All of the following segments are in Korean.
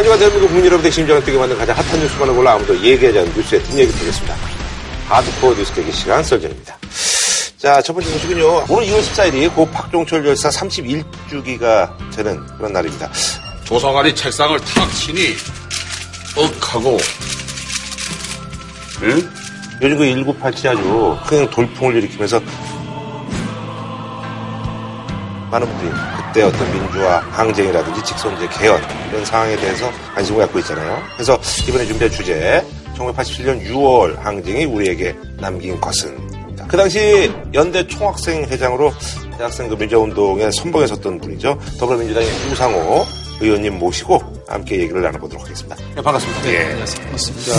하지만 대한민국 국민 여러분의 심장을 뛰게 만든 가장 핫한 뉴스만을 골라 아무도 얘기하지 않는 뉴스의 뒷얘기 드리겠습니다. 하드코어 뉴스 깨기 시간 썰전입니다. 자, 첫 번째 소식은요. 오늘 2월 14일이 고 박종철 열사 31주기가 되는 그런 날입니다. 조사관이 책상을 탁 치니 억 하고 응? 요즘 그 1987이 아주 큰 돌풍을 일으키면서 많은 분들이 그때 어떤 민주화 항쟁이라든지 직선제 개헌 이런 상황에 대해서 관심을 갖고 있잖아요. 그래서 이번에 준비한 주제 1987년 6월 항쟁이 우리에게 남긴 것은 그 당시 연대 총학생 회장으로 대학생 그 민주화운동에 선봉에 섰던 분이죠. 더불어민주당의 우상호 의원님 모시고 함께 얘기를 나눠보도록 하겠습니다. 네, 반갑습니다. 네, 안녕하세요. 반갑습니다.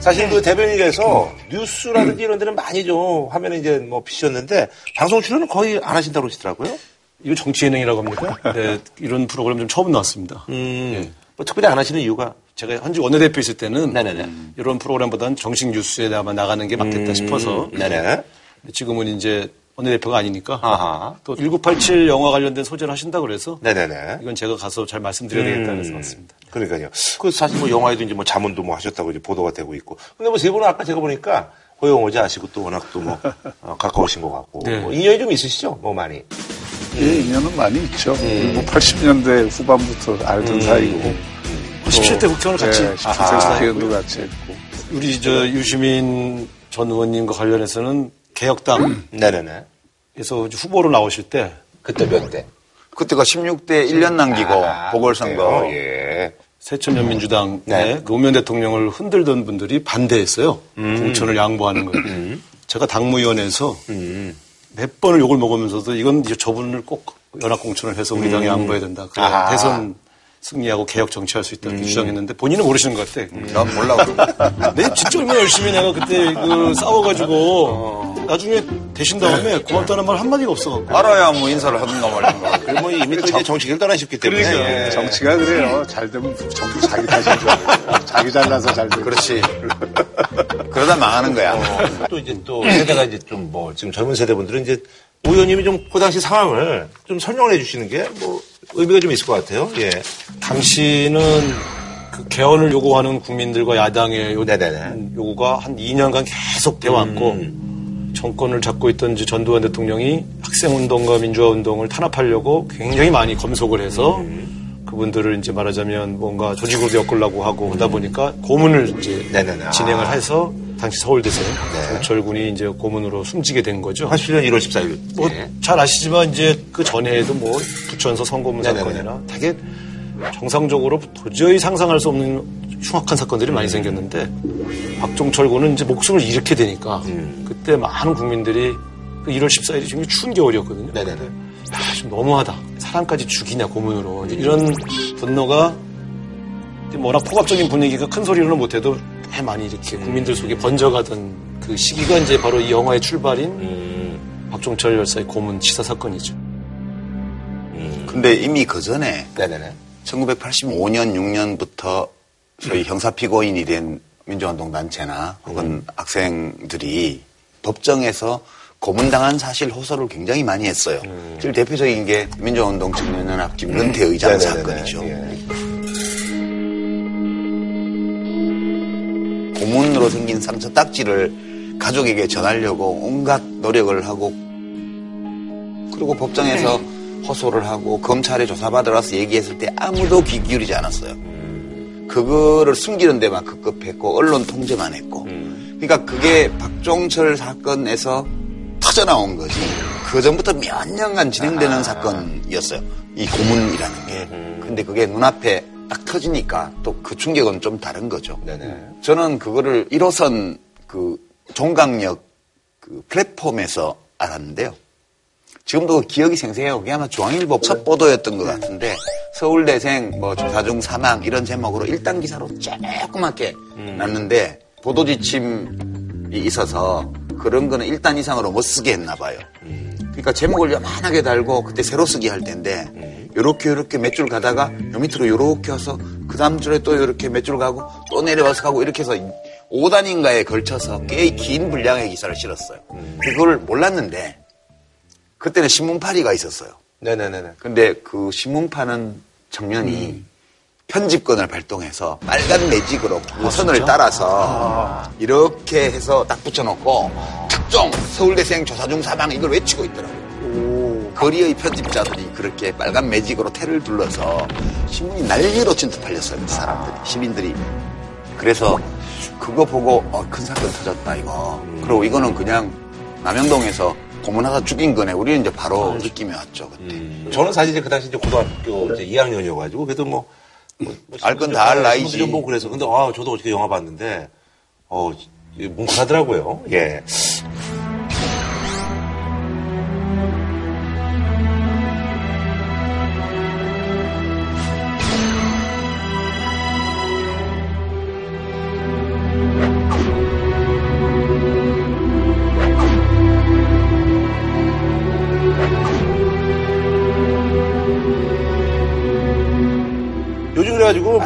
사실 그 대변인께서 뉴스라든지 이런 데는 많이 좀 화면에 이제 뭐 비추셨는데 방송 출연은 거의 안 하신다고 그러시더라고요. 이거 정치 예능이라고 합니까? 네, 이런 프로그램 좀 처음 나왔습니다. 음, 뭐 특별히 안 하시는 이유가 제가 현직 원내대표 있을 때는 네네네. 이런 프로그램보다는 정식 뉴스에 아마 나가는 게 맞겠다 싶어서 네네. 지금은 이제 원내대표가 아니니까 아하. 또 1987 영화 관련된 소재를 하신다 그래서 네네네. 이건 제가 가서 잘 말씀드려야 되겠다 해서 왔습니다. 그러니까요. 그 사실 뭐 영화에도 이제 뭐 자문도 뭐 하셨다고 이제 보도가 되고 있고. 근데 뭐 세 분은 아까 제가 보니까 고영호지 아시고 또 워낙 또뭐 가까우신 것 같고. 네. 뭐 인연이 좀 있으시죠? 뭐 많이. 예, 인연은 많이 있죠. 음. 그리고 80년대 후반부터 알던 사이고. 17대 국회의원을 같이 네, 17대 아하. 국회의원도 같이 했고. 우리 저 유시민 전 의원님과 관련해서는 개혁당에서 네네네. 후보로 나오실 때 그때 몇 대? 그때가 16대 1년 남기고 아, 보궐선거. 그래요? 예. 새천년민주당의 네. 노무현 대통령을 흔들던 분들이 반대했어요. 공천을 양보하는 거예요. 제가 당무위원회에서 음. 몇 번을 욕을 먹으면서도 이건 이제 저분을 꼭 연합 공천을 해서 우리 당에 양보해야 된다. 그래 아하. 대선 승리하고 개혁 정치할 수 있다. 이렇게 주장했는데 본인은 모르시는 것 같아. 난 몰라 그러고. 내 진짜 얼마나 열심히 내가 그때 그 싸워가지고 나중에 되신 다음에 고맙다는 말 한마디가 없어갖고. 알아야 뭐 인사를 하든가 말든가. 그리고 뭐 이미 또 이제 정치를 떠나셨기 때문에. 그러니까. 예. 정치가 그래요. 잘 되면 전부 자기 탓인 줄 알아요. 자기 잘나서 잘 되고. 그렇지. 그러다 망하는 거야. 또 이제 또 세대가 이제 좀 뭐 지금 젊은 세대분들은 이제 오 의원님이 좀 그 당시 상황을 좀 설명을 해주시는 게 뭐 의미가 좀 있을 것 같아요. 예. 당시는 그 개헌을 요구하는 국민들과 야당의 요. 요구가 한 2년간 계속 돼 왔고 음. 정권을 잡고 있던 전두환 대통령이 학생운동과 민주화운동을 탄압하려고 굉장히 많이 검속을 해서 음. 그분들을 이제 말하자면 뭔가 조직으로 엮으려고 하고 하다 보니까 고문을 이제 네네네. 아. 진행을 해서 당시 서울대생 네. 경철군이 이제 고문으로 숨지게 된 거죠. 87년 1월 14일. 뭐 예. 잘 아시지만 이제 그 전에도 뭐 부천서 성고문 네네네. 사건이나 되게 정상적으로 도저히 상상할 수 없는 흉악한 사건들이 많이 생겼는데 박종철 군은 이제 목숨을 잃게 되니까 음. 그때 많은 국민들이 그 1월 14일이 굉장히 추운 겨울이었거든요. 네네네. 야, 좀 너무하다. 사람까지 죽이냐 고문으로 이런 분노가 워낙 폭압적인 분위기가 큰 소리로는 못해도 꽤 많이 이렇게 국민들 속에 번져가던 그 시기가 이제 바로 이 영화의 출발인 음. 박종철 열사의 고문 치사 사건이죠. 근데 이미 그 전에 네네네. 1985년 6년부터 소위 형사 피고인이 된 민주화운동 단체나 혹은 학생들이 법정에서 고문당한 사실 호소를 굉장히 많이 했어요. 제일 대표적인 게 민주화운동 청년연합 김근태 의장 네네네네. 사건이죠. 예. 고문으로 생긴 상처 딱지를 가족에게 전하려고 온갖 노력을 하고 그리고 법정에서 호소를 하고 검찰에 조사받으러 와서 얘기했을 때 아무도 귀 기울이지 않았어요. 그거를 숨기는 데만 급급했고 언론 통제만 했고 그러니까 그게 박종철 사건에서 터져나온 것이 그 전부터 몇 년간 진행되는 사건이었어요. 이 고문이라는 게. 근데 그게 눈앞에 딱 터지니까 또 그 충격은 좀 다른 거죠. 네네. 저는 그거를 1호선 그 종강역 그 플랫폼에서 알았는데요. 지금도 그 기억이 생생해요. 그게 아마 중앙일보 첫 보도였던 것 같은데 서울대생 뭐 조사 중 사망 이런 제목으로 일단 기사로 조그맣게 났는데 보도 지침이 있어서 그런 거는 일단 이상으로 못 쓰게 했나 봐요. 그러니까 제목을 요만하게 달고 그때 새로 쓰기 할 텐데 요렇게 요렇게 몇 줄 가다가 요 밑으로 요렇게 와서 그 다음 줄에 또 요렇게 몇 줄 가고 또 내려와서 가고 이렇게 해서 5단인가에 걸쳐서 꽤 긴 분량의 기사를 실었어요. 그걸 몰랐는데 그때는 신문파리가 있었어요. 네네네네. 근데 그 신문파는 청년이 편집권을 발동해서 빨간 매직으로 우선을 따라서 이렇게 해서 딱 붙여놓고 특종 서울대생 조사 중 사망 이걸 외치고 있더라고요. 거리의 편집자들이 그렇게 빨간 매직으로 테를 둘러서 신문이 난리로 진짜 팔렸어요. 사람들이 시민들이. 그래서 그거 보고 어, 큰 사건 터졌다 이거. 그리고 이거는 그냥 남영동에서 고문하다 죽인 거네. 우리는 이제 바로 느낌이 왔죠 그때. 저는 사실 이제 그 당시 이제 고등학교 이제 2학년이어가지고 그래도 뭐, 뭐, 뭐 알건 다 알 나이지. 좀 보고 그래서 근데 아 저도 어저께 영화 봤는데 어 뭉클하더라고요. 예.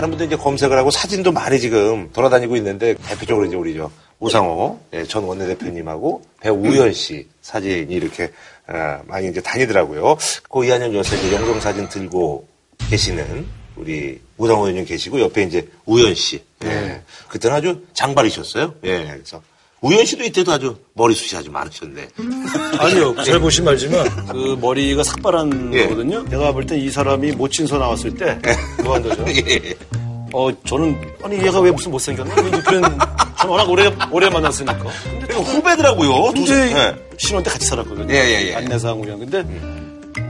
많은 분들이 이제 검색을 하고 사진도 많이 지금 돌아다니고 있는데 대표적으로 이제 우리 저 우상호 예, 전 원내대표님하고 배우 우현 씨 사진이 이렇게 아, 많이 이제 다니더라고요. 그 2학년 여사 이제 영상 사진 들고 계시는 우리 우상호 의원님 계시고 옆에 이제 우현 씨. 예. 그때는 아주 장발이셨어요. 예. 그래서 우현 씨도 이때도 아주 머리숱이 아주 많으셨네. 아니요, 잘 보시면 알지만 그 머리가 삭발한 예. 거거든요. 내가 볼땐이 사람이 모친서 나왔을 때 무한도죠. 예. 어, 저는 아니 얘가 왜 무슨 못생겼나? 그런 전 워낙 오래 오래 만났으니까. 그리고 후배더라고요. 두 근데 예. 신혼 때 같이 살았거든요. 예, 예, 예. 안내상 우연. 근데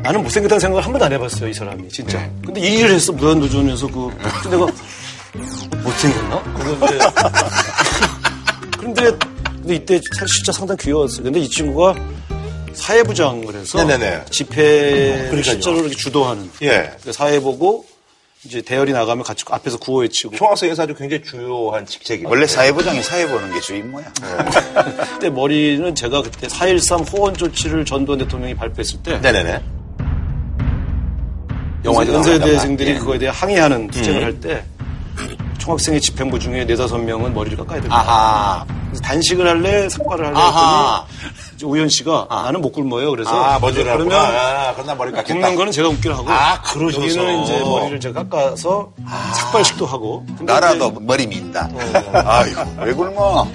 나는 못생겼다는 생각을 한 번도 안 해봤어요, 이 사람이 진짜. 근데 이 일을 했어 무한도전에서 그 근데 내가 못생겼나? 그런데 그런데 근데 이때 사실 진짜 상당히 귀여웠어요. 근데 이 친구가 사회부장을 해서 네네네. 집회를 그러니까요. 실제로 이렇게 주도하는 예. 그 사회 보고 이제 대열이 나가면 같이 앞에서 구호 외치고 총학생에서 아주 굉장히 주요한 직책이 원래 사회부장이 사회 보는 게 주임 모양. 그때 머리는 제가 그때 4.13 호원 조치를 전두환 대통령이 발표했을 때 네네네. 영화에도 연세대생들이 나오잖아. 그거에 대해 항의하는 투쟁을 음. 할때 총학생의 집행부 중에 네다섯 명은 머리를 깎아야 된다. 아하. 그래서 단식을 할래 삭발을 할래 아하. 했더니 우현 씨가 나는 못 굶어요. 그래서 아, 먼저 그러면 그러면 아, 그럼 나 머리 깎겠다. 굶는 거는 제가 굶기로 하고 아, 그러셔서. 아. 여기는 이제 머리를 제가 깎아서 삭발식도 하고 나라도 이제- 머리 민다. 아이고, 왜 굶어?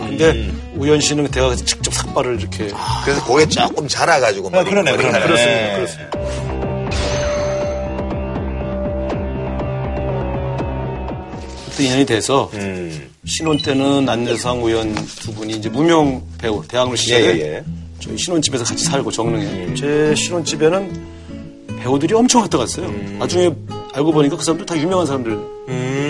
근데 우현 씨는 가서 직접 삭발을 이렇게 그래서 고개 조금 자라가지고 머리, 그러네, 머리가 그러네. 그렇습니다. 네. 그렇습니다. 그때 인연이 돼서 음. 신혼 때는 안내상 우연 두 분이 이제 무명 배우 대학로 시절에 예, 예, 예. 저희 신혼집에서 같이 살고 정릉에 제 신혼집에는 배우들이 엄청 왔다 갔어요. 음. 나중에 알고 보니까 그 사람들 다 유명한 사람들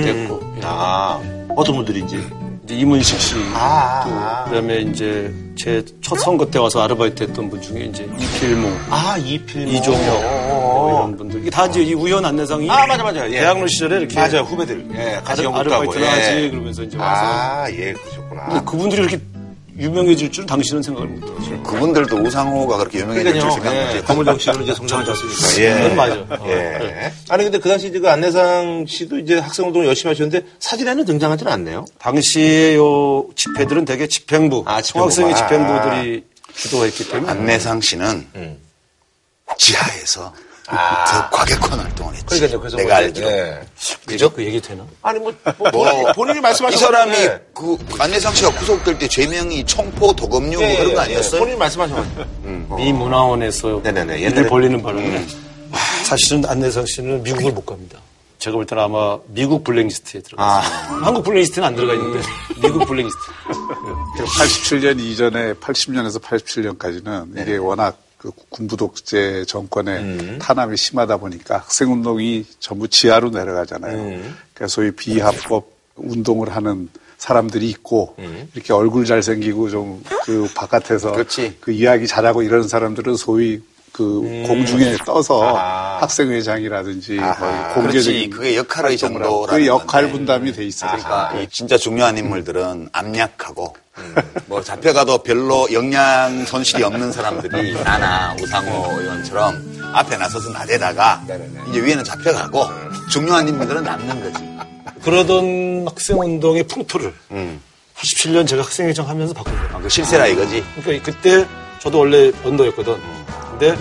됐고 예. 아, 어떤 분들인지. 이문식 씨, 아, 또 아. 그다음에 이제 제 첫 선거 때 와서 아르바이트 했던 분 중에 이제 이필모, 아, 이필모. 이종혁 뭐 이런 분들 이게 다 이제 이 우연 안내상이 아, 맞아, 맞아. 예. 대학로 시절에 이렇게 맞아요, 후배들. 예, 같이 아르-. 아르바이트를 하지 그러면서 이제 와서 아, 예, 그러셨구나. 그분들이 이렇게 유명해질 줄 당신은 생각을 못했어요. 그분들도 우상호가 그렇게 유명해질 줄 그러니까요. 생각 예, 못했고. 검은정 씨는 이제 성장하셨으니까. 예. 그건 맞아. 어, 예. 그래. 아니, 근데 그 당시 이제 그 안내상 씨도 이제 학생운동을 열심히 하셨는데 사진에는 등장하지는 않네요. 당시에 요 집회들은 대개 집행부, 아. 총학생회 집행부들이 주도했기 때문에 안내상 씨는 음. 지하에서 아. 더 과격한 활동을 했지. 그러니까요. 그래서 내가 뭐, 알기로. 예. 그죠? 그 얘기 되나? 아니, 뭐, 뭐, 뭐, 본인이 이 말씀하신 사람이 건데. 그 안내상 씨가 구속될 때 죄명이 총포 도검류 뭐 예, 그런 거 예, 아니었어요? 본인이 말씀하신 거죠. 미 문화원에서 네네네. 옛날에- 벌리는 바람에 사실은 안내상 씨는 미국을 못 갑니다. 제가 볼 때는 아마 미국 블랙리스트에 들어갔어요. 한국 블랙리스트는 안 들어가 있는데 미국 블랙리스트. 87년 이전에 80년에서 87년까지는 이게 워낙 그 군부 독재 정권의 탄압이 심하다 보니까 학생 운동이 전부 지하로 내려가잖아요. 그러니까 소위 비합법 운동을 하는 사람들이 있고 이렇게 얼굴 잘생기고 좀 그 바깥에서 그렇지. 그 이야기 잘하고 이런 사람들은 소위 그 공중에 떠서 아. 학생회장이라든지 뭐 그렇지. 공개적인 그게 역할의 정도라는 그 역할 건데. 분담이 돼 있어요. 그러니까 이 진짜 중요한 인물들은 암약하고 뭐 잡혀가도 별로 영양 손실이 없는 사람들이 나나 우상호 의원처럼 앞에 나서서 나대다가 이제 위에는 잡혀가고 중요한 인물들은 남는 거지. 그러던 학생운동의 풍토를 87년 제가 학생회장 하면서 바꾼 거예요. 아, 그 실세라 이거지. 그러니까 그때 저도 원래 언더였거든. 근데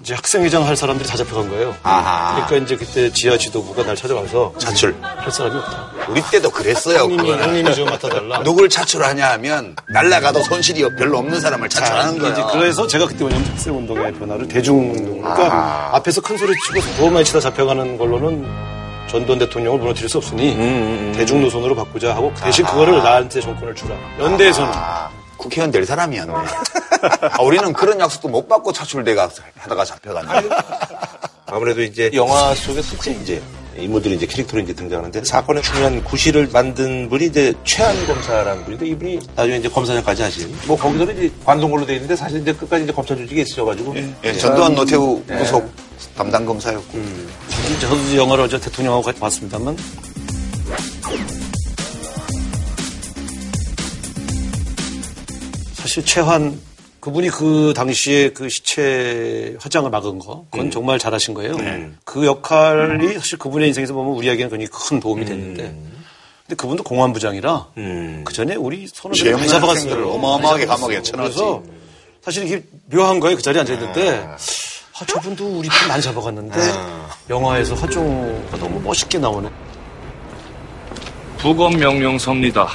이제 학생회장 할 사람들이 다 잡혀간 거예요. 아하. 그러니까 이제 그때 지하 지도부가 날 찾아와서 차출. 할 사람이 없다. 우리 때도 그랬어요. 형님이, 그거는. 형님이 좀 맡아달라. 누굴 차출하냐 하면 날라가도 손실이 별로 없는 사람을 차출하는 이제 거예요. 그래서 제가 그때 뭐냐면 학생운동의 변화를 대중운동. 그러니까 앞에서 큰 소리 치고 너무 많이 치다 잡혀가는 걸로는 전두환 대통령을 무너뜨릴 수 없으니 대중 노선으로 바꾸자 하고 대신 그거를 나한테 정권을 주라. 연대에서는 국회의원 될 사람이었네. 아, 우리는 그런 약속도 못 받고 차출대가 하다가 잡혀갔네. 아무래도 이제 영화 속에서 이제, 이제 인물들이 이제 캐릭터로 이제 등장하는데 사건의 중요한 구실을 만든 분이 이제 최한 검사라는 분인데 이분이 나중에 이제 검사장까지 하신 뭐 거기서는 이제 관동걸로 돼 있는데 사실 이제 끝까지 이제 검찰 조직에 있으셔가지고 예, 전두환 노태우 부속 담당 검사였고. 저도 저도 영화를 어제 대통령하고 같이 봤습니다만 사실 최환 그분이 그 당시에 그 시체 화장을 막은 거 그건 정말 잘하신 거예요. 그 역할이 사실 그분의 인생에서 보면 우리에게는 굉장히 큰 도움이 됐는데 근데 그분도 공안부장이라 그 전에 우리 손을 죄 많이 잡아갔어요. 어마어마하게 감옥에. 그래서 사실 이게 묘한 거예요. 그 자리에 앉아 있는데 아, 저분도 우리 편 많이 잡아갔는데 영화에서 화종가 너무 멋있게 나오네. 부검 명령서입니다.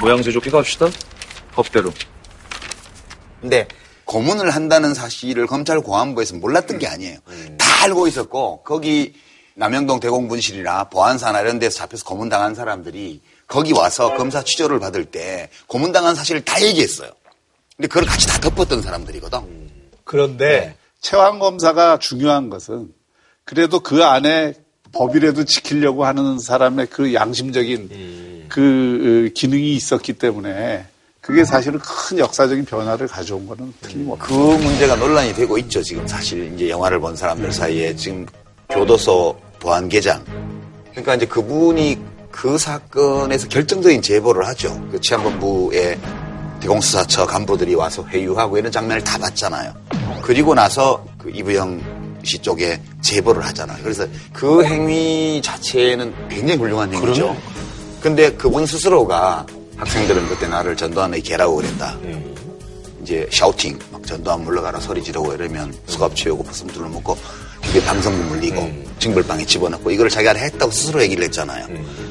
모양새 좋게 갑시다. 법대로. 근데 고문을 한다는 사실을 검찰 공안부에서 몰랐던 게 아니에요. 다 알고 있었고 거기 남영동 대공분실이나 보안사나 이런 데서 잡혀서 고문당한 사람들이 거기 와서 검사 취조를 받을 때 고문당한 사실을 다 얘기했어요. 근데 그걸 같이 다 덮었던 사람들이거든. 그런데 최황 검사가 중요한 것은 그래도 그 안에 법이라도 지키려고 하는 사람의 그 양심적인 그 어, 기능이 있었기 때문에 그게 사실은 큰 역사적인 변화를 가져온 거는 틀림없어요. 그 문제가 논란이 되고 있죠. 지금 사실 이제 영화를 본 사람들 사이에 지금 교도소 보안계장. 그러니까 이제 그분이 그 사건에서 결정적인 제보를 하죠. 그 치안본부의 대공수사처 간부들이 와서 회유하고 이런 장면을 다 봤잖아요. 그리고 나서 그 이부영 씨 쪽에 제보를 하잖아요. 그래서 그 행위 자체는 굉장히 훌륭한 행위죠. 그럼요. 근데 그분 스스로가 학생들은 그때 나를 전두환의 개라고 그랬다. 이제 샤우팅, 막 전두환 물러가라 소리 지르고 이러면 수갑 채우고 버슴들을 묶고 그게 방송국 물리고 징벌방에 집어넣고 이걸 자기가 했다고 스스로 얘기를 했잖아요.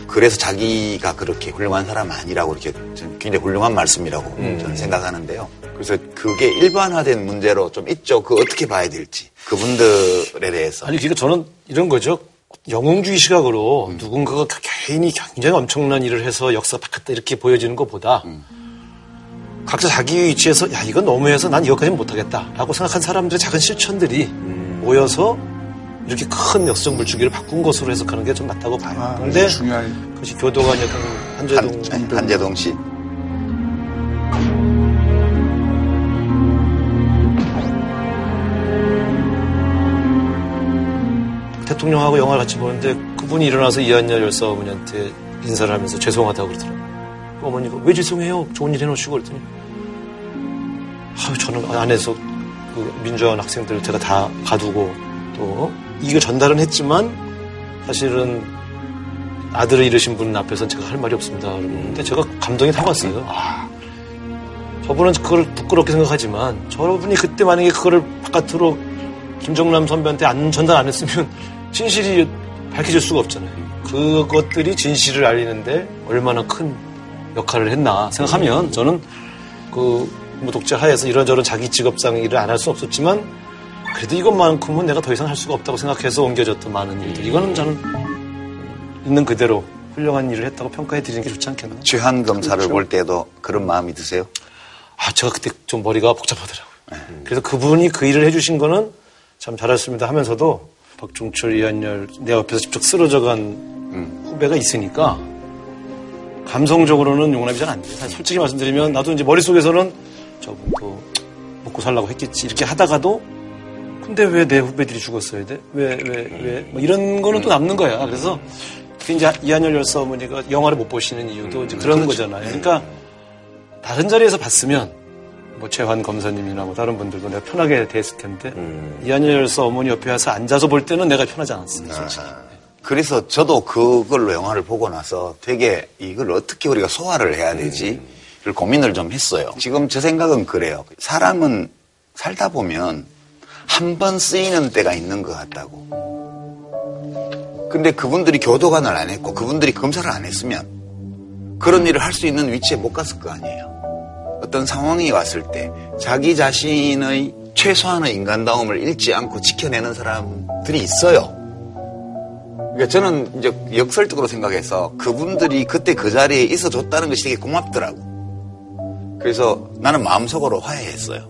그래서 자기가 그렇게 훌륭한 사람 아니라고 이렇게 굉장히 훌륭한 말씀이라고 저는 생각하는데요. 그래서 그게 일반화된 문제로 좀 있죠. 그 어떻게 봐야 될지 그분들에 대해서 아니 그러니까 저는 이런 거죠. 영웅주의 시각으로 누군가가 개인이 굉장히 엄청난 일을 해서 역사 바꿨다 이렇게 보여지는 것보다 각자 자기 위치에서 야 이건 너무해서 난 이것까지는 못하겠다라고 생각한 사람들의 작은 실천들이 모여서 이렇게 큰 역사적 물줄기를 바꾼 것으로 해석하는 게 좀 맞다고 봐요. 아, 그런데 중요한 그것이 교도관이었던 한재동 한, 한재동 씨 대통령하고 영화를 같이 보는데 그분이 일어나서 이한열 열사 어머니한테 인사를 하면서 죄송하다고 그러더라고요. 어머니가 왜 죄송해요? 좋은 일 해놓으시고 그랬더니 아유, 저는 안에서 그 민주화원 학생들 제가 다 가두고 또 이거 전달은 했지만 사실은 아들을 잃으신 분 앞에서는 제가 할 말이 없습니다. 그러는데 제가 감동이 타고 왔어요. 아, 저분은 그걸 부끄럽게 생각하지만 저분이 그때 만약에 그거를 바깥으로 김정남 선배한테 안 전달 안 했으면 진실이 밝혀질 수가 없잖아요. 그것들이 진실을 알리는데 얼마나 큰 역할을 했나 생각하면 저는 그 뭐 독재 하에서 이런저런 자기 직업상 일을 안 할 수 없었지만 그래도 이것만큼은 내가 더 이상 할 수가 없다고 생각해서 옮겨졌던 많은 일들. 이거는 저는 있는 그대로 훌륭한 일을 했다고 평가해 드리는 게 좋지 않겠나. 최한 검사를 그렇죠. 볼 때도 그런 마음이 드세요? 아, 제가 그때 좀 머리가 복잡하더라고요. 그래서 그분이 그 일을 해주신 거는 참 잘했습니다 하면서도 박종철, 이한열, 내 옆에서 직접 쓰러져간 후배가 있으니까 감성적으로는 용납이 잘 안 돼요. 사실 솔직히 말씀드리면 나도 이제 머릿속에서는 저분도 먹고 살라고 했겠지 이렇게 하다가도 근데 왜 내 후배들이 죽었어야 돼? 왜, 왜, 왜? 뭐 이런 거는 또 남는 거야. 그래서 그게 이제 이한열 열사 어머니가 영화를 못 보시는 이유도 이제 그런 거잖아요. 그러니까 다른 자리에서 봤으면 뭐 최환 검사님이나 뭐 다른 분들도 내가 편하게 대했을 텐데 이한열 열사 어머니 옆에 와서 앉아서 볼 때는 내가 편하지 않았어요. 솔직히. 그래서 저도 그걸로 영화를 보고 나서 되게 이걸 어떻게 우리가 소화를 해야 되지? 를 고민을 좀 했어요. 지금 제 생각은 그래요. 사람은 살다 보면 한 번 쓰이는 때가 있는 것 같다고. 근데 그분들이 교도관을 안 했고 그분들이 검사를 안 했으면 그런 일을 할 수 있는 위치에 못 갔을 거 아니에요. 어떤 상황이 왔을 때 자기 자신의 최소한의 인간다움을 잃지 않고 지켜내는 사람들이 있어요. 그러니까 저는 이제 역설적으로 생각해서 그분들이 그때 그 자리에 있어 줬다는 것이 되게 고맙더라고. 그래서 나는 마음속으로 화해했어요.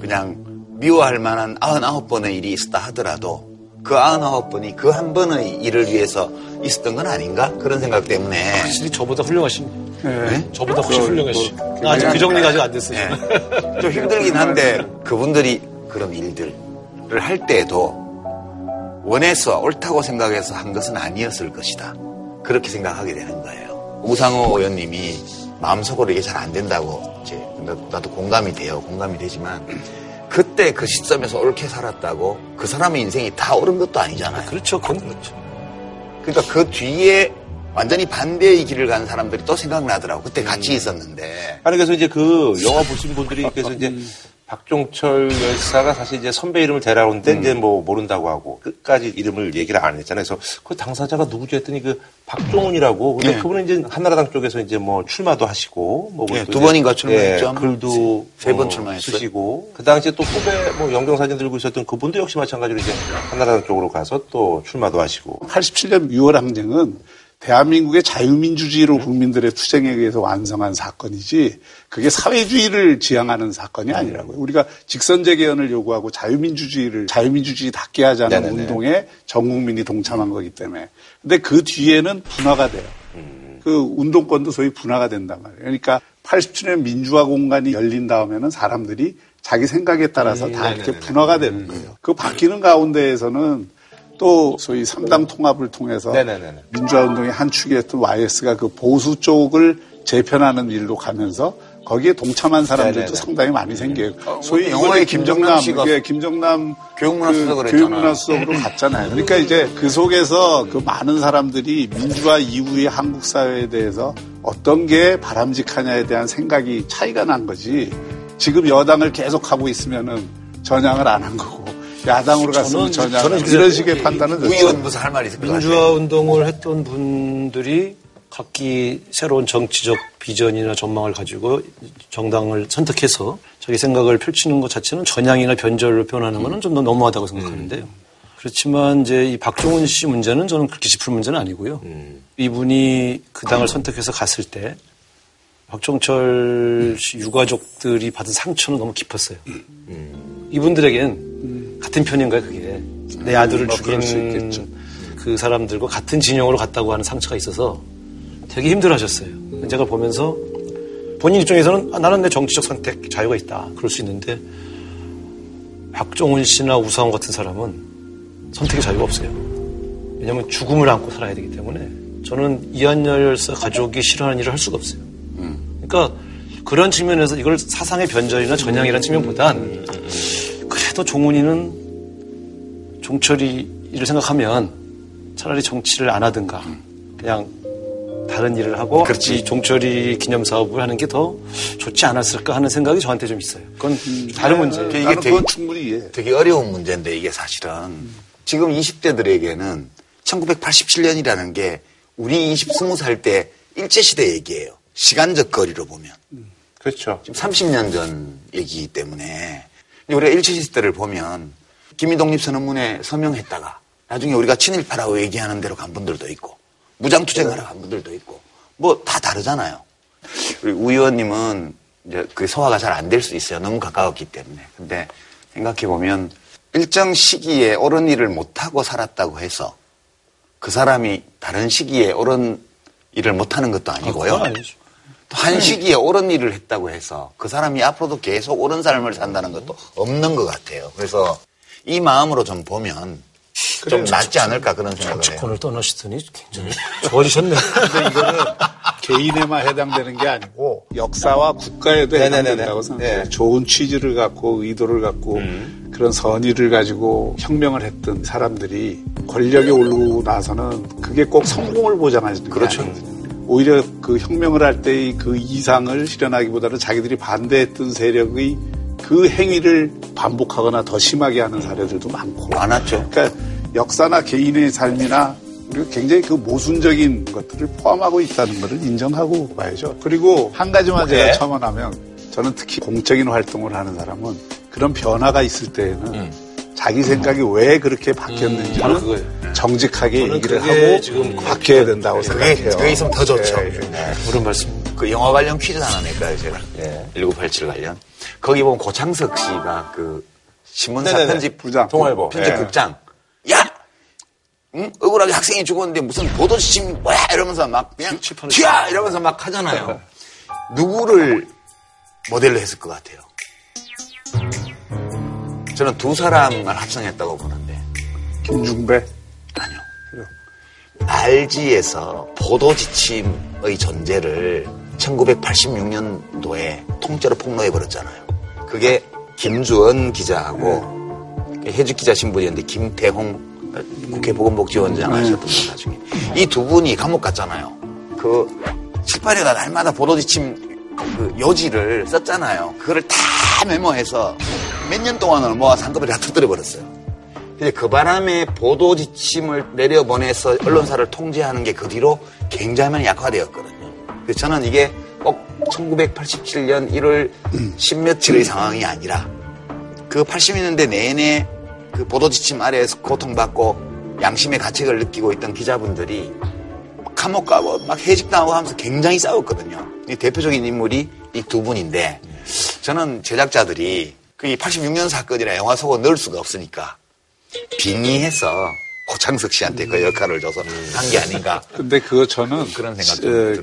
그냥 미워할 만한 99번의 일이 있었다 하더라도 그 99번이 그 한 번의 일을 위해서 있었던 건 아닌가? 그런 생각 때문에. 확실히 저보다 훌륭하시 네. 네. 저보다 훨씬 훌륭하시. 나 아직 그 정리가 아직 안 됐어요. 네. 좀 힘들긴 한데 그분들이 그런 일들을 할 때에도 원해서 옳다고 생각해서 한 것은 아니었을 것이다. 그렇게 생각하게 되는 거예요. 우상호 의원님이 마음속으로 이게 잘 안 된다고 이제 나도 공감이 돼요. 공감이 되지만 그때 그 시점에서 옳게 살았다고 그 사람의 인생이 다 옳은 것도 아니잖아요. 그렇죠. 그건 그렇죠. 그러니까 그 뒤에 완전히 반대의 길을 가는 사람들이 또 생각나더라고. 그때 같이 있었는데. 아니 그래서 이제 그 영화 보신 분들이 그래서 이제 박종철 열사가 사실 이제 선배 이름을 대라오는데 이제 뭐 모른다고 하고 끝까지 이름을 얘기를 안 했잖아요. 그래서 그 당사자가 누구지 했더니 그 박종훈이라고. 근데 네. 그분은 이제 한나라당 쪽에서 이제 뭐 출마도 하시고 뭐 네, 또두 번인가 출마했죠. 예, 글도 세번 어, 출마했어요. 쓰시고 그 당시에 또 후배 뭐 영경 사진 들고 있었던 그분도 역시 마찬가지로 이제 한나라당 쪽으로 가서 또 출마도 하시고 87년 6월 항쟁은 대한민국의 자유민주주의로 국민들의 투쟁에 의해서 완성한 사건이지 그게 사회주의를 지향하는 사건이 아니라고요. 우리가 직선제 개헌을 요구하고 자유민주주의를 자유민주주의답게 하자는 네네네. 운동에 전 국민이 동참한 거기 때문에. 근데 그 뒤에는 분화가 돼요. 그 운동권도 소위 분화가 된단 말이에요. 그러니까 87년 민주화 공간이 열린 다음에는 사람들이 자기 생각에 따라서 다 이렇게 분화가 되는 거예요. 그 바뀌는 가운데에서는 또 소위 삼당 통합을 통해서 네네네네. 민주화 운동의 한 축이었던 YS가 그 보수 쪽을 재편하는 일로 가면서 거기에 동참한 사람들도 네네네. 상당히 많이 생겨요. 소위 영화에 이번에 김정남 씨가 예, 김정남 교육문화수석을 그. 교육문화수석으로 갔잖아요. 그러니까 이제 그 속에서 그 많은 사람들이 민주화 이후의 한국 사회에 대해서 어떤 게 바람직하냐에 대한 생각이 차이가 난 거지. 지금 여당을 계속 하고 있으면은 전향을 안 한 거고 야당으로 갔으면 저는- 전향. 저는 이런 식의 판단은 됐어요. 무슨 할 말이 있을 것 같아요. 민주화 운동을 했던 분들이 각기 새로운 정치적 비전이나 전망을 가지고 정당을 선택해서 자기 생각을 펼치는 것 자체는 전향이나 변절로 표현하는 것은 좀더 너무하다고 생각하는데요. 그렇지만 이제 이 박종훈 씨 문제는 저는 그렇게 짚을 문제는 아니고요. 이분이 그 당을 선택해서 갔을 때 박종철 씨 유가족들이 받은 상처는 너무 깊었어요. 이분들에겐 같은 편인가요, 그게? 내 아들을 수 죽인. 그 사람들과 같은 진영으로 갔다고 하는 상처가 있어서 되게 힘들어 하셨어요. 제가 보면서 본인 입장에서는 아, 나는 내 정치적 선택 자유가 있다. 그럴 수 있는데 박종훈 씨나 우상호 같은 사람은 선택의 자유가 없어요. 왜냐하면 죽음을 안고 살아야 되기 때문에 저는 이한열 열사 가족이 싫어하는 일을 할 수가 없어요. 그러니까 그런 측면에서 이걸 사상의 변절이나 전향이라는 측면보단 그래도 종훈이는 종철이를 생각하면 차라리 정치를 안 하든가 그냥 다른 일을 하고 그렇지. 이 종철이 기념 사업을 하는 게 더 좋지 않았을까 하는 생각이 저한테 좀 있어요. 그건 다른 문제예요. 이게 나는 되게- 그건 충분히 이해해. 되게 어려운 문제인데 이게 사실은 지금 20대들에게는 1987년이라는 게 우리 20, 20살 때 일제시대 얘기예요. 시간적 거리로 보면. 그렇죠. 지금 30년 전 얘기이기 때문에 우리가 일제시대를 보면 김일독립선언문에 서명했다가 나중에 우리가 친일파라고 얘기하는 대로 간 분들도 있고 무장투쟁하러 간 분들도 있고 뭐 다 다르잖아요. 우리 우 의원님은 이제 그 소화가 잘 안 될 수 있어요. 너무 가까웠기 때문에. 근데 생각해 보면 일정 시기에 옳은 일을 못하고 살았다고 해서 그 사람이 다른 시기에 옳은 일을 못하는 것도 아니고요. 또 한 시기에 옳은 일을 했다고 해서 그 사람이 앞으로도 계속 옳은 삶을 산다는 것도 없는 것 같아요. 그래서 이 마음으로 좀 보면 좀 낫지 않을까 그런 생각을 해요. 정치권을 떠나시더니 굉장히 좋아지셨네요. 근데 이거는 개인에만 해당되는 게 아니고 역사와 국가에도. 해당된다고 생각해요. 네. 좋은 취지를 갖고 의도를 갖고 음. 그런 선의를 가지고 혁명을 했던 사람들이 권력에 오르고 나서는 그게 꼭 성공을 보장하는 게 그렇죠. 아니거든요. 오히려 그 혁명을 할 때의 그 이상을 실현하기보다는 자기들이 반대했던 세력의 그 행위를 반복하거나 더 심하게 하는 사례들도 많고. 많았죠. 그러니까 역사나 개인의 삶이나 그리고 굉장히 그 모순적인 것들을 포함하고 있다는 것을 인정하고 봐야죠. 그리고 한 가지만 네. 제가 첨언하면 저는 특히 공적인 활동을 하는 사람은 그런 변화가 있을 때에는 음. 자기 생각이 왜 그렇게 바뀌었는지를 바로 그거예요. 정직하게 얘기를 하고 지금 바뀌어야 된다고 그게, 생각해요. 그게 있으면 더 좋죠. 예, 예. 그런 말씀. 그 영화 관련 퀴즈 하나 낼까요, 제가? 예. 1987 관련. 거기 보면 고창석 씨가 그 신문사 네네네. 편집 부장. 동아일보. 편집국장. 야! 응? 억울하게 학생이 죽었는데 무슨 보도 지침이 뭐야? 이러면서 막 그냥 튀야! 이러면서 막 하잖아요. 누구를 모델로 했을 것 같아요? 저는 두 사람을 합성했다고 보는데. 김중배. 아니요. RG에서 보도 지침의 전제를 1986년도에 통째로 폭로해버렸잖아요. 그게 김주원 기자하고 해직 기자 신분이었는데 김태홍 국회 보건복지원장 하셨던 분 나중에 이 두 분이 감옥 갔잖아요. 그 칠판에다 날마다 보도 지침 그 요지를 썼잖아요. 그거를 다 메모해서 몇 년 동안을 모아서 한꺼번에 다 터뜨려 버렸어요. 근데 그 바람에 보도 지침을 내려보내서 언론사를 통제하는 게 그 뒤로 굉장히 많이 약화되었거든요. 그래서 저는 이게 꼭 1987년 1월 10며칠의 상황이 아니라 그 80년대 내내 그 보도 지침 아래에서 고통받고 양심의 가책을 느끼고 있던 기자분들이 감옥 가고 막 해직당하고 하면서 굉장히 싸웠거든요. 이 대표적인 인물이 이 두 분인데 저는 제작자들이 그 86년 사건이라 영화 속에 넣을 수가 없으니까 빙의해서 고창석 씨한테 그 역할을 줘서 한 게 아닌가. 근데 그거 저는 그런 생각.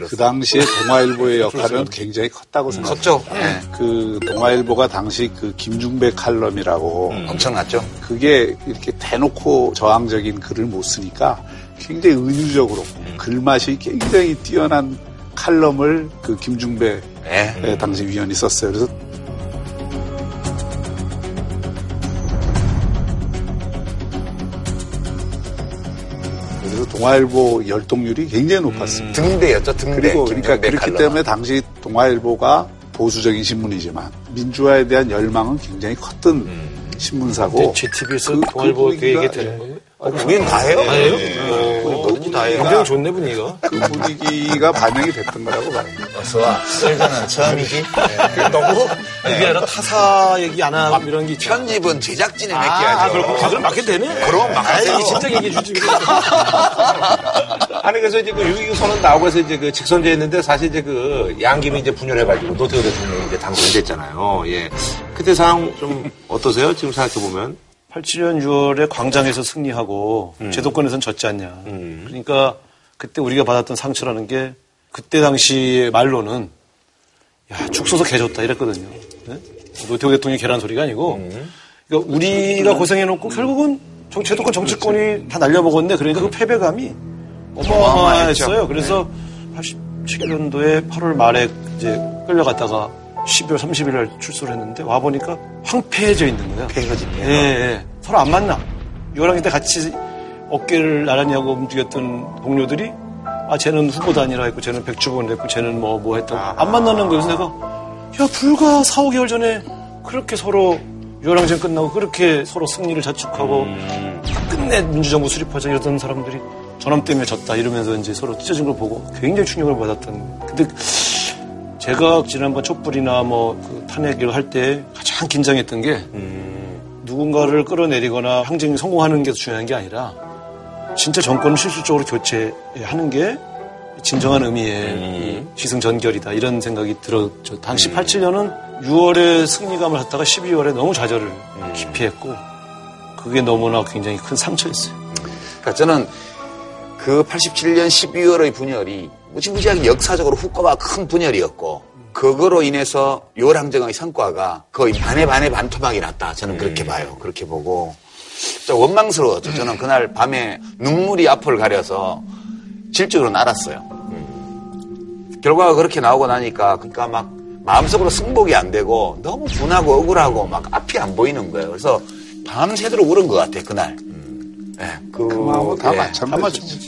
그 당시에 동아일보의 역할은 굉장히 컸다고 생각해요. 컸죠. 네. 그 동아일보가 당시 그 김중배 칼럼이라고 엄청났죠. 그게 이렇게 대놓고 저항적인 글을 못 쓰니까 굉장히 은유적으로 글맛이 굉장히 뛰어난 칼럼을 그 김중배 네. 에, 당시 위원이 썼어요. 그래서 그래서 동아일보 열동률이 굉장히 높았습니다. 등대였죠, 등대. 그리고 그러니까 그렇기 칼럼은. 때문에 당시 동아일보가 보수적인 신문이지만 민주화에 대한 열망은 굉장히 컸던 신문사고 JTB에서 그- 동아일보 그그 얘기 되는 거예요? 어, 그게 다예요? 다예요? 네. 뭐든지 다예요. 굉장히 좋네 분위기가. 그 분위기가 반영이 됐던 거라고 봐요. 어서와. 썰전은 처음이지. 너무 이게 아니라 타사 얘기 안 하고 이런 게 있잖아. 편집은 제작진이 아, 맡겨야죠. 그렇고 아, 그럼 맞게 되네. 그럼 맡기세요. 아이, 진짜 얘기해 주지. 아니 그래서 이제 그6.29 선언 나오고 해서 이제 그 직선제 했는데 사실 이제 그 양김이 이제 분열해가지고 노태우 대통령이 이제 당선됐잖아요. 예. 그때 상황 좀 어떠세요? 지금 생각해 보면. 87년 6월에 광장에서 승리하고 제도권에선 졌지 않냐. 그러니까 그때 우리가 받았던 상처라는 게 그때 당시 말로는 야, 축 써서 개졌다 이랬거든요. 네? 노태우 대통령이 개란 소리가 아니고 그러니까 우리가 고생해놓고 결국은 정, 제도권 정치권이 다 날려먹었네. 그러니까 그 패배감이 어마어마했어요. 그래서 87년도에 8월 말에 이제 끌려갔다가 12월 30일 날 출소를 했는데 와보니까 황폐해져 있는 거예요. 폐허진네요. 예, 예. 서로 안 만나. 유월학기 때 같이 어깨를 나란히 하고 움직였던 동료들이 아, 쟤는 후보도 아니라 했고, 쟤는 백주본 했고, 쟤는 뭐, 뭐 했다고. 안 만나는 거예요. 그래서 내가, 야, 불과 4, 5개월 전에 그렇게 서로 유월항쟁 끝나고 그렇게 서로 승리를 자축하고 끝내 민주정부 수립하자 이러던 사람들이 저놈 때문에 졌다 이러면서 이제 서로 찢어진 걸 보고 굉장히 충격을 받았던. 근데 제가 지난번 촛불이나 뭐 그 탄핵 을 할 때 가장 긴장했던 게 누군가를 끌어내리거나 항쟁이 성공하는 게 중요한 게 아니라 진짜 정권을 실질적으로 교체하는 게 진정한 의미의 이 기승전결이다 이런 생각이 들었죠. 당시 87년은 6월에 승리감을 갖다가 12월에 너무 좌절을 기피했고 그게 너무나 굉장히 큰 상처였어요. 그러니까 저는 그 87년 12월의 분열이 무지무지하게 역사적으로 후과가 큰 분열이었고 그거로 인해서 요랑정의 성과가 거의 반에 반에 반토막이 났다. 저는 그렇게 봐요. 그렇게 보고 진짜 원망스러웠죠. 저는 그날 밤에 눈물이 앞을 가려서 질적으로 날았어요. 결과가 그렇게 나오고 나니까 그러니까 막 마음속으로 승복이 안 되고 너무 분하고 억울하고 막 앞이 안 보이는 거예요. 그래서 밤새도록 울은 것 같아 그날. 네, 그, 마음은 다 예. 마찬가지죠.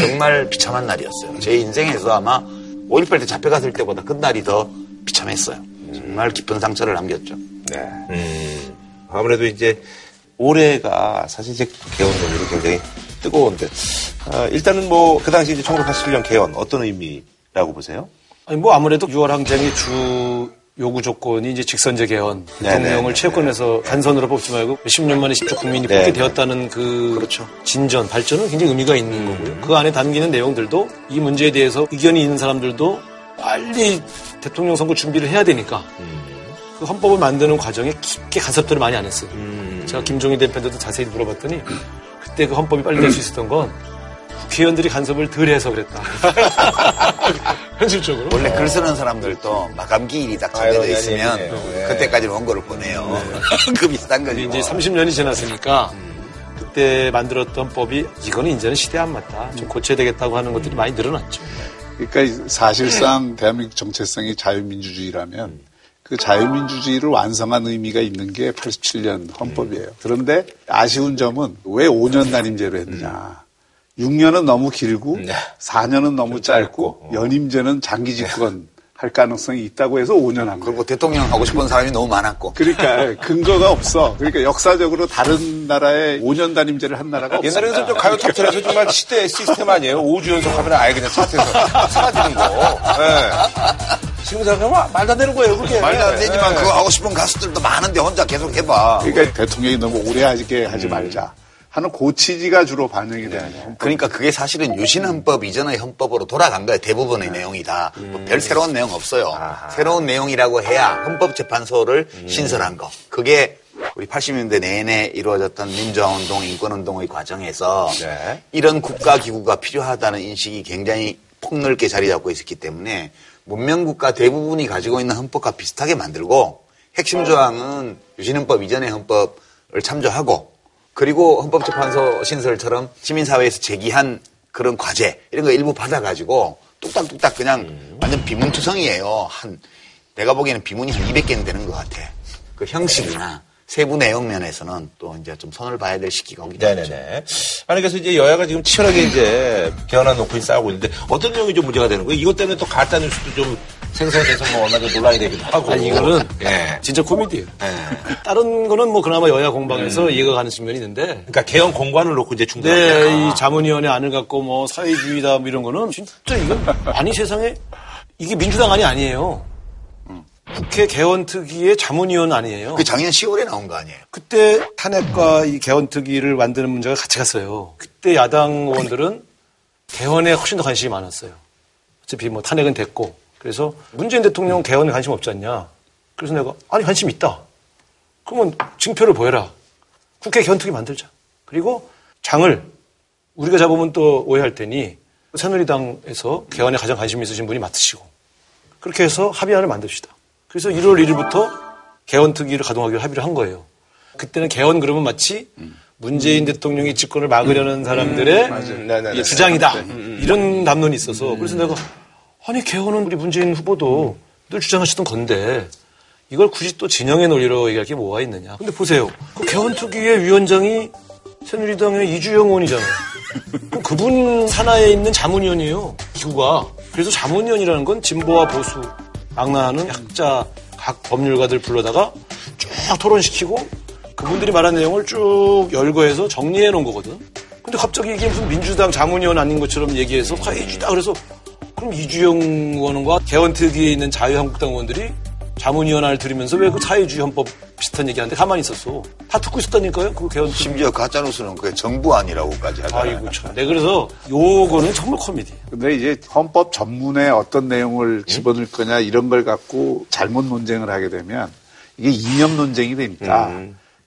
정말 비참한 날이었어요. 제 인생에서 아마 5.18 때 잡혀갔을 때보다 그날이 더 비참했어요. 정말 깊은 상처를 남겼죠. 네. 음, 아무래도 이제 올해가 사실 이제 개헌 논의로 굉장히 뜨거운데 아, 일단은 뭐 그 당시 이제 1987년 개헌 어떤 의미라고 보세요? 아니 뭐 아무래도 6월 항쟁의 주 요구 조건이 이제 직선제 개헌, 네네. 대통령을 채권에서 간선으로 뽑지 말고 몇십 년 만에 십조 국민이 네. 뽑게 되었다는 그 그렇죠. 진전, 발전은 굉장히 의미가 있는 거고요. 그 안에 담기는 내용들도 이 문제에 대해서 의견이 있는 사람들도 빨리 대통령 선거 준비를 해야 되니까 그 헌법을 만드는 과정에 깊게 간섭들을 많이 안 했어요. 제가 김종인 대표한테도 자세히 물어봤더니 그때 그 헌법이 빨리 될 수 있었던 건 국회의원들이 간섭을 덜 해서 그랬다. 현실적으로. 원래 글 쓰는 사람들도 마감 기 일이 딱 정해져 있으면. 네. 그때까지는 원고를 보내요. 그 비슷한 거죠. 이제 30년이 지났으니까 그때 만들었던 법이 이거는 이제는 시대에 안 맞다. 좀 고쳐야 되겠다고 하는 것들이 많이 늘어났죠. 그러니까 이- 사실상 대한민국 정체성이 자유민주주의라면 그 자유민주주의를 완성한 의미가 있는 게 87년 헌법이에요. 그런데 아쉬운 점은 왜 5년 단임제로 했느냐. 6년은 너무 길고 4년은 너무 짧고 연임제는 장기 집권 할 가능성이 있다고 해서 5년 한 거예요. 그리고 대통령 하고 싶은 사람이 너무 많았고. 그러니까 근거가 없어. 그러니까 역사적으로 다른 나라에 5년 단임제를 한 나라가 없어. 옛날에는 좀 가요 탑텐에서 정말 시대 시스템 아니에요? 5주 연속 하면 아예 그냥 차트에서 사라지는 거. 예. 지금 생각하면 말도 안 되는 거예요, 그게. 말도 안 되지만 예. 그거 하고 싶은 가수들도 많은데 혼자 계속 해봐. 그러니까 대통령이 너무 오래 하게 하지 말자 하는 고치지가 주로 반영이 되는 거예요. 그러니까 그게 사실은 유신 헌법 이전의 헌법으로 돌아간 거예요. 대부분의 내용이 다. 뭐별 새로운 내용 없어요. 새로운 내용이라고 해야 헌법재판소를 신설한 거. 그게 우리 80년대 내내 이루어졌던 민주화운동, 인권운동의 과정에서 네. 이런 국가기구가 필요하다는 인식이 굉장히 폭넓게 자리 잡고 있었기 때문에 문명국가 대부분이 가지고 있는 헌법과 비슷하게 만들고 핵심 조항은 유신헌법 이전의 헌법을 참조하고 그리고 헌법재판소 신설처럼 시민사회에서 제기한 그런 과제 이런 거 일부 받아가지고 뚝딱뚝딱 그냥 완전 비문투성이에요. 한 내가 보기에는 비문이 한 200개는 되는 것 같아. 그 형식이나 세부 내용 면에서는 또 이제 좀 손을 봐야 될 시기가 오기 때문에 네네네. 아니, 그래서 이제 여야가 지금 치열하게 이제 개헌안 놓고 싸우고 있는데 어떤 내용이 좀 문제가 되는 거예요? 이것 때문에 또 가짜 뉴스도 좀 생성돼서 뭐 얼마 전에 논란이 되기도 하고. 아니, 이거는 예. 진짜 코미디예요. 예. 다른 거는 뭐 그나마 여야 공방에서 이해가 가는 측면이 있는데 그러니까 개헌 공관을 놓고 이제 중단한 네, 거야. 이 자문위원회 안을 갖고 뭐 사회주의다 뭐 이런 거는 진짜 이건 아니 세상에 이게 민주당 안이 아니에요. 국회 개헌 특위의 자문위원 아니에요. 그 작년 10월에 나온 거 아니에요? 그때 탄핵과 이 개헌 특위를 만드는 문제가 같이 갔어요. 그때 야당 의원들은 개헌에 훨씬 더 관심이 많았어요. 어차피 뭐 탄핵은 됐고. 그래서 문재인 대통령 개헌에 관심 없지 않냐. 그래서 내가 아니 관심 있다. 그러면 증표를 보여라. 국회 개헌 특위 만들자. 그리고 장을 우리가 잡으면 또 오해할 테니 새누리당에서 개헌에 가장 관심 있으신 분이 맡으시고 그렇게 해서 합의안을 만듭시다. 그래서 1월 1일부터 개헌 특위를 가동하기로 합의를 한 거예요. 그때는 개헌 그러면 마치 문재인 대통령이 집권을 막으려는 사람들의 네네네. 이 주장이다. 이런 담론이 있어서 그래서 내가 아니 개헌은 우리 문재인 후보도 늘 주장하시던 건데 이걸 굳이 또 진영의 논리로 얘기할 게 뭐가 있느냐. 근데 보세요. 그 개헌 특위의 위원장이 새누리당의 이주영 의원이잖아요. 그분 산하에 있는 자문위원이에요. 기구가. 그래서 자문위원이라는 건 진보와 보수, 망라하는 학자, 각 법률가들 불러다가 쭉 토론시키고 그분들이 말한 내용을 쭉 열거해서 정리해 놓은 거거든. 근데 갑자기 이게 무슨 민주당 자문위원 아닌 것처럼 얘기해서 사회주의다. 그래서 그럼 이주영 의원과 개헌특위에 있는 자유한국당 의원들이 자문위원회를 들으면서 왜 그 사회주의 헌법 비슷한 얘기하는데 가만히 있었어. 다 듣고 있었다니까요. 그 개헌특위. 심지어 가짜 뉴스는 그게 정부 아니라고까지 하잖아요. 아이고 참. 네 그래서 요거는 정말 코미디. 근데 이제 헌법 전문에 어떤 내용을 집어넣을 거냐 이런 걸 갖고 잘못 논쟁을 하게 되면 이게 이념 논쟁이 되니까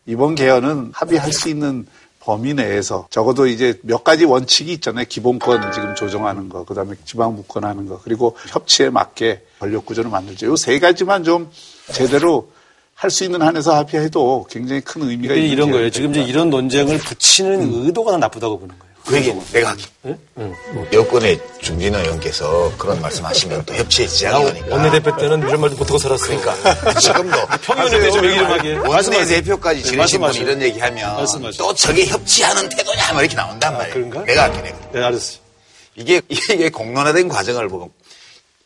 이번 개헌은 합의할 수 있는 범위 내에서 적어도 이제 몇 가지 원칙이 있잖아요. 기본권 지금 조정하는 거, 그다음에 지방분권 하는 거, 그리고 협치에 맞게 권력 구조를 만들죠. 요세 가지만 좀 제대로 할 수 있는 한에서 합의해도 굉장히 큰 의미가 있는 이런 거예요. 지금 이제 이런 논쟁을 붙이는 의도가 나쁘다고 보는 거예요. 그 얘기 내가 할게. 여권의 중진호 의원께서 그런 말씀하시면 또 협치에 지장이 오니까. 원내대표 때는 이런 말도 못하고 살았어요. 그러니까 지금도 평균에 대해서 얘기 좀 하게. 원내 말씀하세요. 대표까지 네, 지내신 분이 말씀하세요. 이런 얘기하면 말씀하세요. 또 저게 협치하는 태도냐 뭐 이렇게 나온단 말이에요. 그런가? 내가 할게 내가. 네, 알았어요. 이게 이게 공론화된 과정을 보고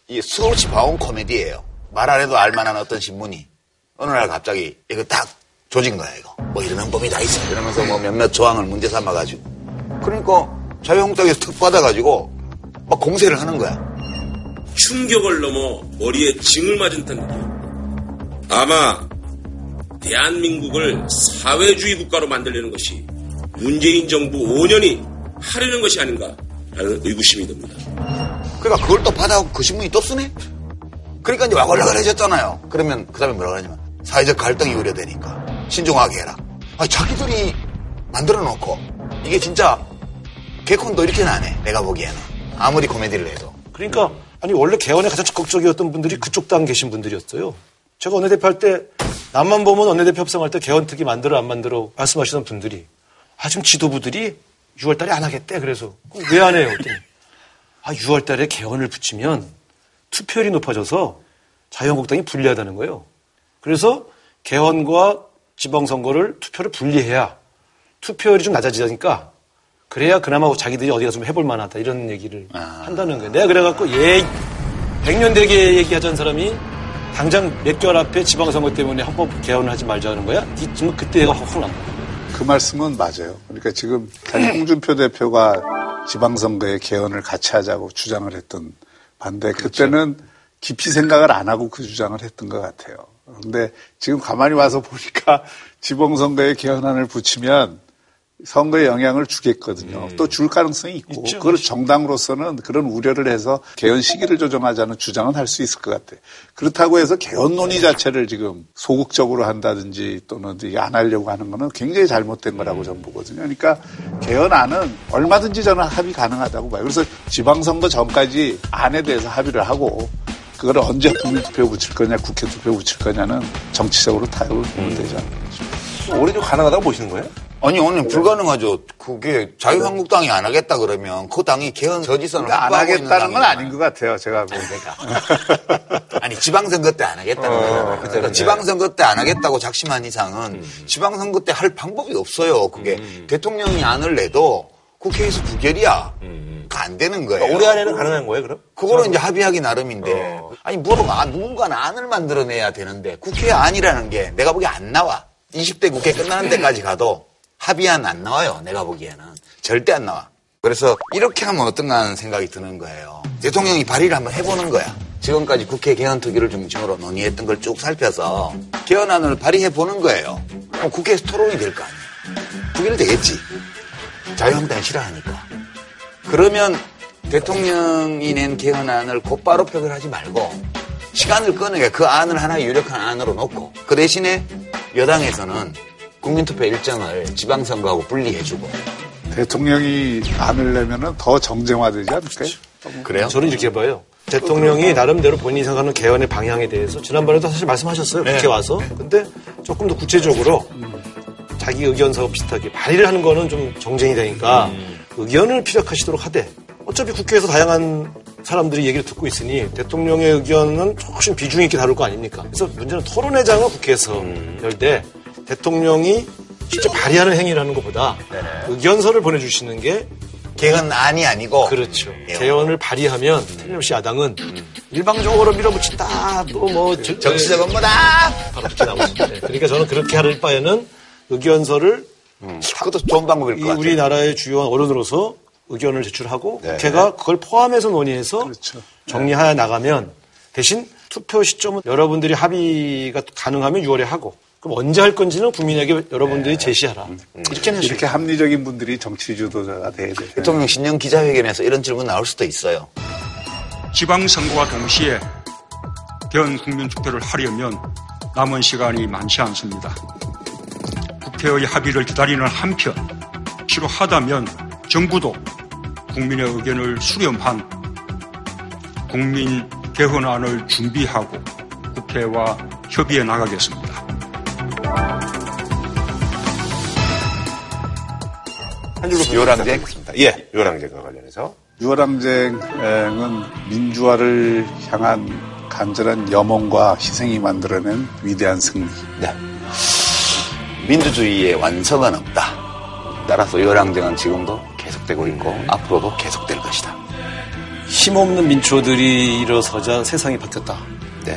이 수없이 봐온 코미디예요. 말 안 해도 알만한 어떤 신문이 어느 날 갑자기 이거 딱 조진 거야 이거. 뭐 이런 법이 다 있어. 이러면서 뭐 몇몇 조항을 문제 삼아가지고. 그러니까 자유한국당에서 특 받아가지고 막 공세를 하는 거야. 충격을 넘어 머리에 징을 맞은 듯한 느낌. 아마 대한민국을 사회주의 국가로 만들려는 것이 문재인 정부 5년이 하려는 것이 아닌가 라는 의구심이 듭니다. 그러니까 그걸 또 받아오고 그 신문이 또 쓰네? 그러니까 이제 와글와글해졌잖아요. 그러면 그 다음에 뭐라 그러냐면 사회적 갈등이 우려되니까 신중하게 해라 아니 자기들이 만들어 놓고 이게 진짜 개콘도 이렇게는 안 해 내가 보기에는 아무리 코미디를 해도 그러니까 아니 원래 개헌에 가장 적극적이었던 분들이 그쪽 당 계신 분들이었어요. 제가 원내대표 할 때 남만 보면 원내대표 협상할 때 개헌특위 만들어 안 만들어 말씀하시던 분들이 아 지금 지도부들이 6월 달에 안 하겠대. 그래서 왜 안 해요? 아 6월 달에 개헌을 붙이면 투표율이 높아져서 자유한국당이 불리하다는 거예요. 그래서 개헌과 지방선거를 투표를 분리해야 투표율이 좀 낮아지니까 그래야 그나마 자기들이 어디 가서 좀 해볼 만하다 이런 얘기를 한다는 거예요. 내가 그래갖고 예, 백년대계 얘기하자는 사람이 당장 몇 개월 앞에 지방선거 때문에 헌법 개헌을 하지 말자는 거야? 이- 지금 그때 내가 확 혼난 거야. 그 말씀은 맞아요. 그러니까 지금 홍준표 대표가 지방선거에 개헌을 같이 하자고 주장을 했던 반대 그때는 깊이 생각을 안 하고 그 주장을 했던 것 같아요. 그런데 지금 가만히 와서 보니까 지방선거에 개헌안을 붙이면 선거에 영향을 주겠거든요. 또줄 가능성이 있고 있죠. 그걸 정당으로서는 그런 우려를 해서 개헌 시기를 조정하자는 주장은 할 수 있을 것 같아요. 그렇다고 해서 개헌 논의 자체를 지금 소극적으로 한다든지 또는 안 하려고 하는 거는 굉장히 잘못된 거라고 저는 보거든요. 그러니까 개헌안은 얼마든지 저는 합의 가능하다고 봐요. 그래서 지방선거 전까지 안에 대해서 합의를 하고 그걸 언제 국민투표 붙일 거냐, 국회 투표 붙일 거냐는 정치적으로 타협을 보면 되지 않을까. 올해 좀 가능하다고 보시는 거예요? 아니 오늘 불가능하죠 그게 자유한국당이 안 하겠다 그러면 그 당이 개헌 저지선을 그러니까 안 하겠다는 건. 아닌 것 같아요. 제가 보니까. 아니 지방선거 때 안 하겠다는 거예요. 그러니까 지방선거 때 안 하겠다고 작심한 이상은 지방선거 때 할 방법이 없어요. 그게 대통령이 안을 내도 국회에서 부결이야. 그안 되는 거예요. 올해 안에는 가능한 거예요, 그럼? 그거는 이제 합의하기 나름인데 아니 뭐가 누군가는 안을 만들어내야 되는데 국회 안이라는 게 내가 보기에 안 나와. 20대 국회 끝나는 데까지 가도 합의안 안 나와요. 내가 보기에는 절대 안 나와. 그래서 이렇게 하면 어떤가 하는 생각이 드는 거예요. 대통령이 발의를 한번 해보는 거야. 지금까지 국회 개헌특위를 중심으로 논의했던 걸 쭉 살펴서 개헌안을 발의해 보는 거예요. 그럼 국회에서 토론이 될 거 아니에요. 부결 되겠지. 자유한국당이 싫어하니까. 그러면 대통령이 낸 개헌안을 곧바로 표결하지 말고 시간을 끄는 게 그 안을 하나의 유력한 안으로 놓고 그 대신에 여당에서는 국민투표 일정을 지방선거하고 분리해주고 대통령이 안을 내면은 더 정쟁화되지 않을까요? 그래요? 저는 이렇게 봐요. 대통령이 나름대로 본인이 생각하는 개헌의 방향에 대해서 지난번에도 사실 말씀하셨어요. 국회 와서. 근데 조금 더 구체적으로 자기 의견서 비슷하게 발의를 하는 거는 좀 정쟁이 되니까 의견을 피력하시도록 하되 어차피 국회에서 다양한 사람들이 얘기를 듣고 있으니 대통령의 의견은 조금 비중 있게 다룰 거 아닙니까? 그래서 문제는 토론회장을 국회에서 열때 대통령이 실제 발의하는 행위를 하는 것보다 의견서를 보내주시는 게 개헌 안이 아니고 그렇죠. 예. 개헌을 발의하면 틀림없이 야당은 일방적으로 밀어붙인다 또뭐 정치적 업무다. 바로 붙이 나오죠. 네. 그러니까 저는 그렇게 할 바에는 의견서를 그것도 좋은 방법일 이것 같아요. 우리나라의 주요한 어른으로서 의견을 제출하고 네. 국회가 그걸 포함해서 논의해서 그렇죠. 정리하여 나가면 대신 투표 시점은 여러분들이 합의가 가능하면 6월에 하고 그럼 언제 할 건지는 국민에게 여러분들이 제시하라. 이렇게 하시죠. 이렇게 합리적인 분들이 정치 주도자가 돼야 돼요. 대통령 신년 기자회견에서 이런 질문 나올 수도 있어요. 지방선거와 동시에 개헌 국민 투표를 하려면 남은 시간이 많지 않습니다. 국회의 합의를 기다리는 한편 필요하다면 정부도 국민의 의견을 수렴한 국민 개헌안을 준비하고 국회와 협의해 나가겠습니다. 한 줄로 요랑쟁 있습니다. 예, 요랑쟁과 관련해서. 유월항쟁은 민주화를 향한 간절한 염원과 희생이 만들어낸 위대한 승리. 네. 민주주의의 완성은 없다. 따라서 요랑쟁은 지금도 계속되고 있고 앞으로도 계속될 것이다. 힘없는 민초들이 일어서자 세상이 바뀌었다. 네.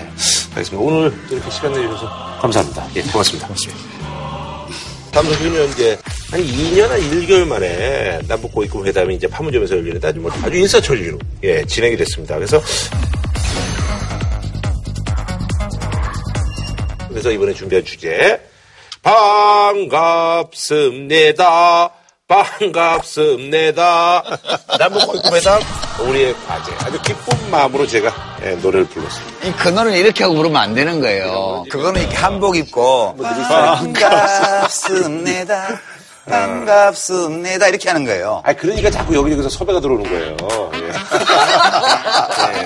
알겠습니다. 오늘 이렇게 시간 내주셔서 감사합니다. 예, 고맙습니다. 다음 소식은요, 이제, 한 2년 한 1개월 만에 남북 고위급 회담이 이제 판문점에서 열리는데 아주 뭐 아주 일사천리로, 예, 진행이 됐습니다. 그래서, 그래서 이번에 준비한 주제, 반갑습니다. 반갑습니다. 남북 고위급 회담, 우리의 과제. 아주 기쁜 마음으로 제가 예, 노래를 불렀습니다. 이 근원을 이렇게 하고 부르면 안 되는 거예요. 그거는 이렇게 한복 입고 반갑습니다. 반갑습니다. 이렇게 하는 거예요. 아 그러니까 자꾸 여기저기서 섭외가 들어오는 거예요. 예. 예.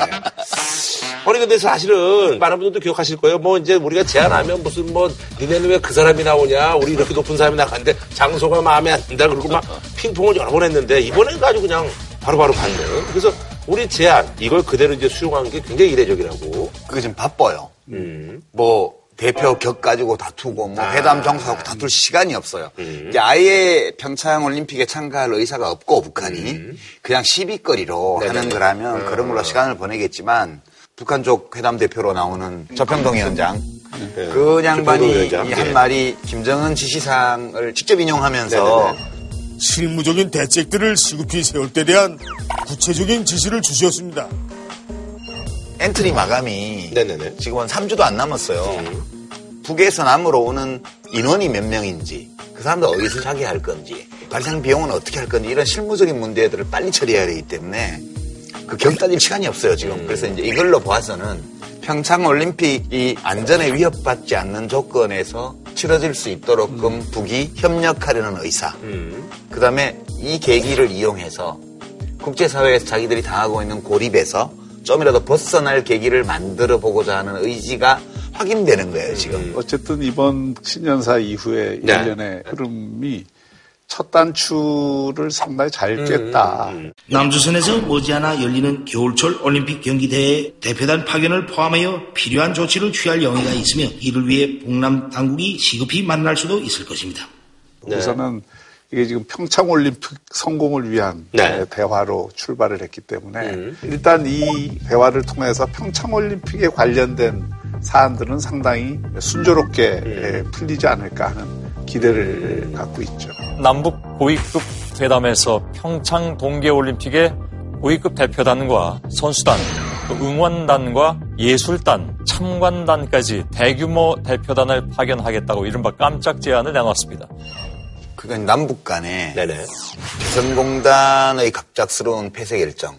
아니 근데 사실은 많은 분들도 기억하실 거예요. 뭐 이제 우리가 제안하면 무슨 뭐 니네는 왜 그 사람이 나오냐? 우리 이렇게 높은 사람이 나갔는데 장소가 마음에 안 든다 그러고 막 핑퐁을 여러 번 했는데 이번엔 아주 그냥 바로바로 받는. 그래서 우리 제안 이걸 그대로 이제 수용한 게 굉장히 이례적이라고. 그게 지금 바빠요. 음. 뭐 대표 격 가지고 다투고 뭐 아. 회담 정사하고 다툴 시간이 없어요. 음. 이제 아예 평창 올림픽에 참가할 의사가 없고 북한이 음. 그냥 시비거리로 하는 거라면 그런 걸로 시간을 보내겠지만 북한 쪽 회담 대표로 나오는 조평통 위원장 그 조평통 양반이 위원장. 이한 예. 말이 김정은 지시사항을 직접 인용하면서 실무적인 대책들을 시급히 세울 때 대한 구체적인 지시를 주셨습니다. 엔트리 마감이 네네네. 지금 한 3주도 안 남았어요. 북에서 남으로 오는 인원이 몇 명인지, 그 사람들 어디서 자게 할 건지, 발생 비용은 어떻게 할 건지, 이런 실무적인 문제들을 빨리 처리해야 되기 때문에 그격 따질 시간이 없어요, 지금. 그래서 이제 이걸로 봐서는 평창 올림픽이 안전에 위협받지 않는 조건에서 치러질 수 있도록끔 북이 협력하려는 의사. 그 다음에 이 계기를 이용해서 국제사회에서 자기들이 당하고 있는 고립에서 좀이라도 벗어날 계기를 만들어 보고자 하는 의지가 확인되는 거예요, 지금. 어쨌든 이번 신년사 이후에 네. 일련의 흐름이 첫 단추를 상당히 잘 깼다. 남조선에서 머지않아 열리는 겨울철 올림픽 경기대회 대표단 파견을 포함하여 필요한 조치를 취할 영의가 있으며 이를 위해 북남 당국이 시급히 만날 수도 있을 것입니다. 우선은 이게 지금 평창 올림픽 성공을 위한 네. 대화로 출발을 했기 때문에 일단 이 대화를 통해서 평창 올림픽에 관련된 사안들은 상당히 순조롭게 예, 풀리지 않을까 하는 기대를 갖고 있죠. 남북 고위급 회담에서 평창 동계올림픽의 고위급 대표단과 선수단, 또 응원단과 예술단, 참관단까지 대규모 대표단을 파견하겠다고 이른바 깜짝 제안을 내놨습니다. 그건 남북 간에 네네. 개성공단의 갑작스러운 폐쇄 결정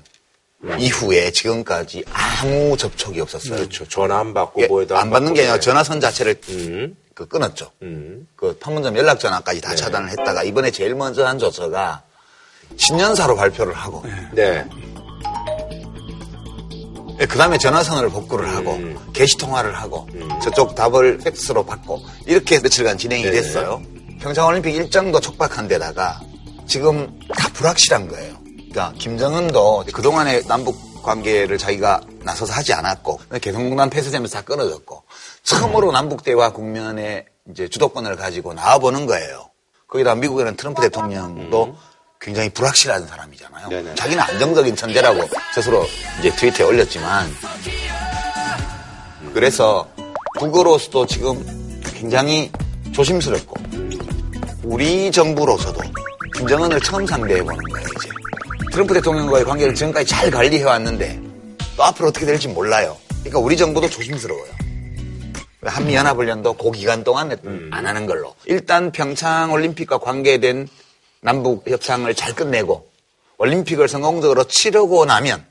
이후에 지금까지 아무 접촉이 없었어요. 그렇죠. 전화 안 받고 예, 뭐에도 안 받는 게 아니라. 전화선 자체를 음. 그 끊었죠. 음. 그 판문점 연락 전화까지 다 차단을 했다가 이번에 제일 먼저 한 조처가 신년사로 발표를 하고 네. 그 다음에 전화선을 복구를 하고 음. 게시 통화를 하고 저쪽 답을 팩스로 받고 이렇게 며칠간 진행이 네. 됐어요. 평창올림픽 일정도 촉박한 데다가 지금 다 불확실한 거예요. 그러니까 김정은도 그동안의 남북 관계를 자기가 나서서 하지 않았고 개성공단 폐쇄되면서 다 끊어졌고 처음으로 남북 대화 국면에 이제 주도권을 가지고 나와보는 거예요. 거기다 미국에는 트럼프 대통령도 굉장히 불확실한 사람이잖아요. 네네. 자기는 안정적인 천재라고 스스로 이제 트위터에 올렸지만 그래서 국어로서도 지금 굉장히 조심스럽고 우리 정부로서도 김정은을 처음 상대해 보는 거예요 이제 트럼프 대통령과의 관계를 지금까지 잘 관리해 왔는데 또 앞으로 어떻게 될지 몰라요. 그러니까 우리 정부도 조심스러워요. 한미연합훈련도 그 기간 동안 안 하는 걸로. 일단 평창 올림픽과 관계된 남북 협상을 잘 끝내고 올림픽을 성공적으로 치르고 나면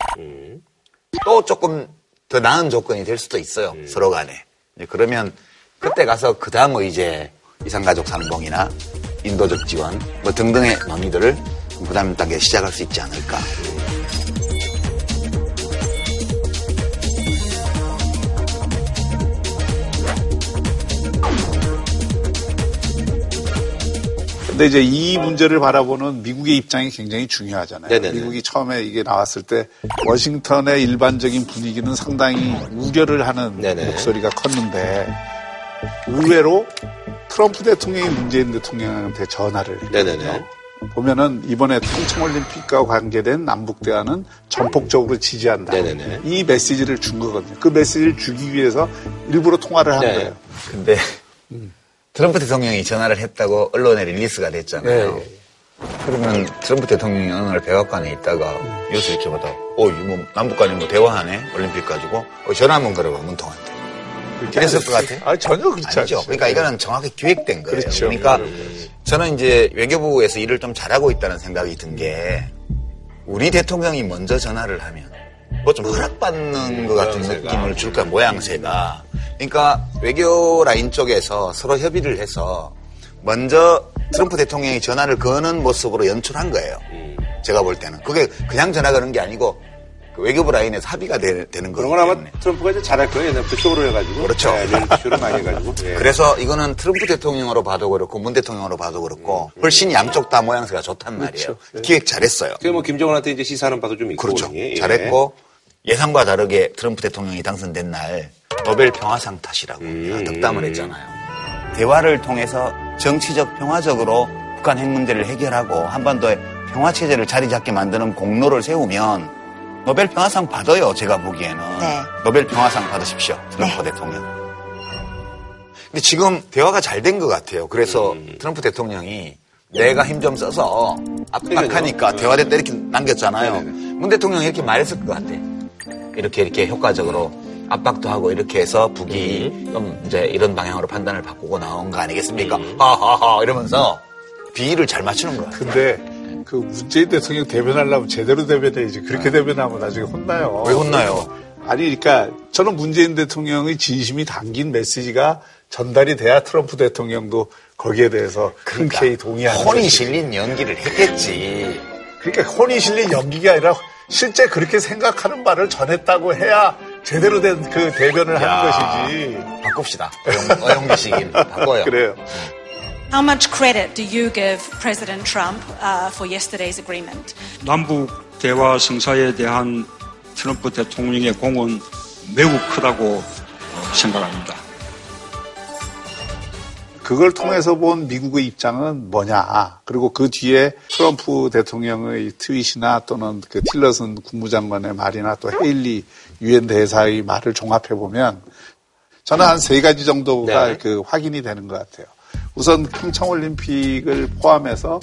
또 조금 더 나은 조건이 될 수도 있어요. 서로 간에. 그러면 그때 가서 그 다음의 이제 이산가족 상봉이나 인도적 지원 뭐 등등의 논의들을 그 다음 단계 시작할 수 있지 않을까. 근데 이제 이 문제를 바라보는 미국의 입장이 굉장히 중요하잖아요. 네네네. 미국이 처음에 이게 나왔을 때 워싱턴의 일반적인 분위기는 상당히 우려를 하는 네네. 목소리가 컸는데 의외로 트럼프 대통령이 문재인 대통령한테 전화를. 했거든요. 보면은 이번에 평창올림픽과 관계된 남북 대화는 전폭적으로 지지한다. 네네네. 이 메시지를 준 거거든요. 그 메시지를 주기 위해서 일부러 통화를 한 네. 거예요. 근데 트럼프 대통령이 전화를 했다고 언론에 릴리스가 됐잖아요. 네. 그러면 트럼프 대통령이 어느 날 백악관에 있다가 뉴스 이렇게 보다, 어, 뭐 남북 간에 뭐 대화하네? 올림픽 가지고. 어, 전화 한번 걸어봐, 문통한테. 그랬을 것 같아? 아, 전혀 그렇지. 않죠. 그러니까 이거는 정확히 기획된 거예요. 그렇죠. 러니까 저는 이제 외교부에서 일을 좀 잘하고 있다는 생각이 든 게 우리 대통령이 먼저 전화를 하면 뭐 좀 허락받는 것 같은 느낌을 줄 거야, 모양새가. 그러니까 외교 라인 쪽에서 서로 협의를 해서 먼저 트럼프 대통령이 전화를 거는 모습으로 연출한 거예요. 제가 볼 때는. 그게 그냥 전화 거는 게 아니고 그 외교부 라인에서 합의가 되, 는 거기 그런 건 아마 때문에. 트럼프가 이제 잘할 거예요. 옛날부터 쇼로 해가지고. 그렇죠. 네, 리얼리티쇼를 많이 해가지고. 예. 그래서 이거는 트럼프 대통령으로 봐도 그렇고 문 대통령으로 봐도 그렇고 훨씬 양쪽 다 모양새가 좋단 말이에요. 기획 잘했어요. 그게 뭐 김정은한테 이제 시사하는 바도 좀 있고. 그렇죠. 예. 잘했고 예상과 다르게 트럼프 대통령이 당선된 날 노벨 평화상 타시라고 음. 덕담을 했잖아요. 대화를 통해서 정치적 평화적으로 북한 핵 문제를 해결하고 한반도에 평화 체제를 자리 잡게 만드는 공로를 세우면 노벨 평화상 받아요. 제가 보기에는 네. 노벨 평화상 받으십시오. 트럼프 대통령. 근데 지금 대화가 잘 된 것 같아요. 그래서 음. 트럼프 대통령이 내가 힘 좀 써서 압박하니까 대화됐다 이렇게 남겼잖아요. 문 대통령이 이렇게 말했을 것 같아. 이렇게 이렇게 효과적으로 압박도 하고 이렇게 해서 북이 음. 좀 이제 이런 방향으로 판단을 바꾸고 나온 거 아니겠습니까? 하하하 이러면서 비위를 잘 맞추는 것 같아요. 근데 그 문재인 대통령 대변하려면 제대로 대변해야지. 그렇게 대변하면 나중에 혼나요. 왜 혼나요? 아니, 그러니까 저는 문재인 대통령의 진심이 담긴 메시지가 전달이 돼야 트럼프 대통령도 거기에 대해서 흔쾌히 동의하는 혼이. 실린 연기를 했겠지. 그러니까 혼이 실린 연기가 아니라 실제 그렇게 생각하는 말을 전했다고 해야 제대로 된 그 대변을 야. 하는 것이지. 바꿉시다. 어용, 어용기식인 바꿔요. 그래요. How much credit do you give President Trump uh, for yesterday's agreement? 남북 대화 성사에 대한 트럼프 대통령의 공은 매우 크다고 생각합니다. 그걸 통해서 본 미국의 입장은 뭐냐. 그리고 그 뒤에 트럼프 대통령의 트윗이나 또는 그 틸러슨 국무장관의 말이나 또 헤일리 유엔 대사의 말을 종합해 보면 저는 한 세 가지 정도가 네. 그 확인이 되는 것 같아요. 우선 평창올림픽을 포함해서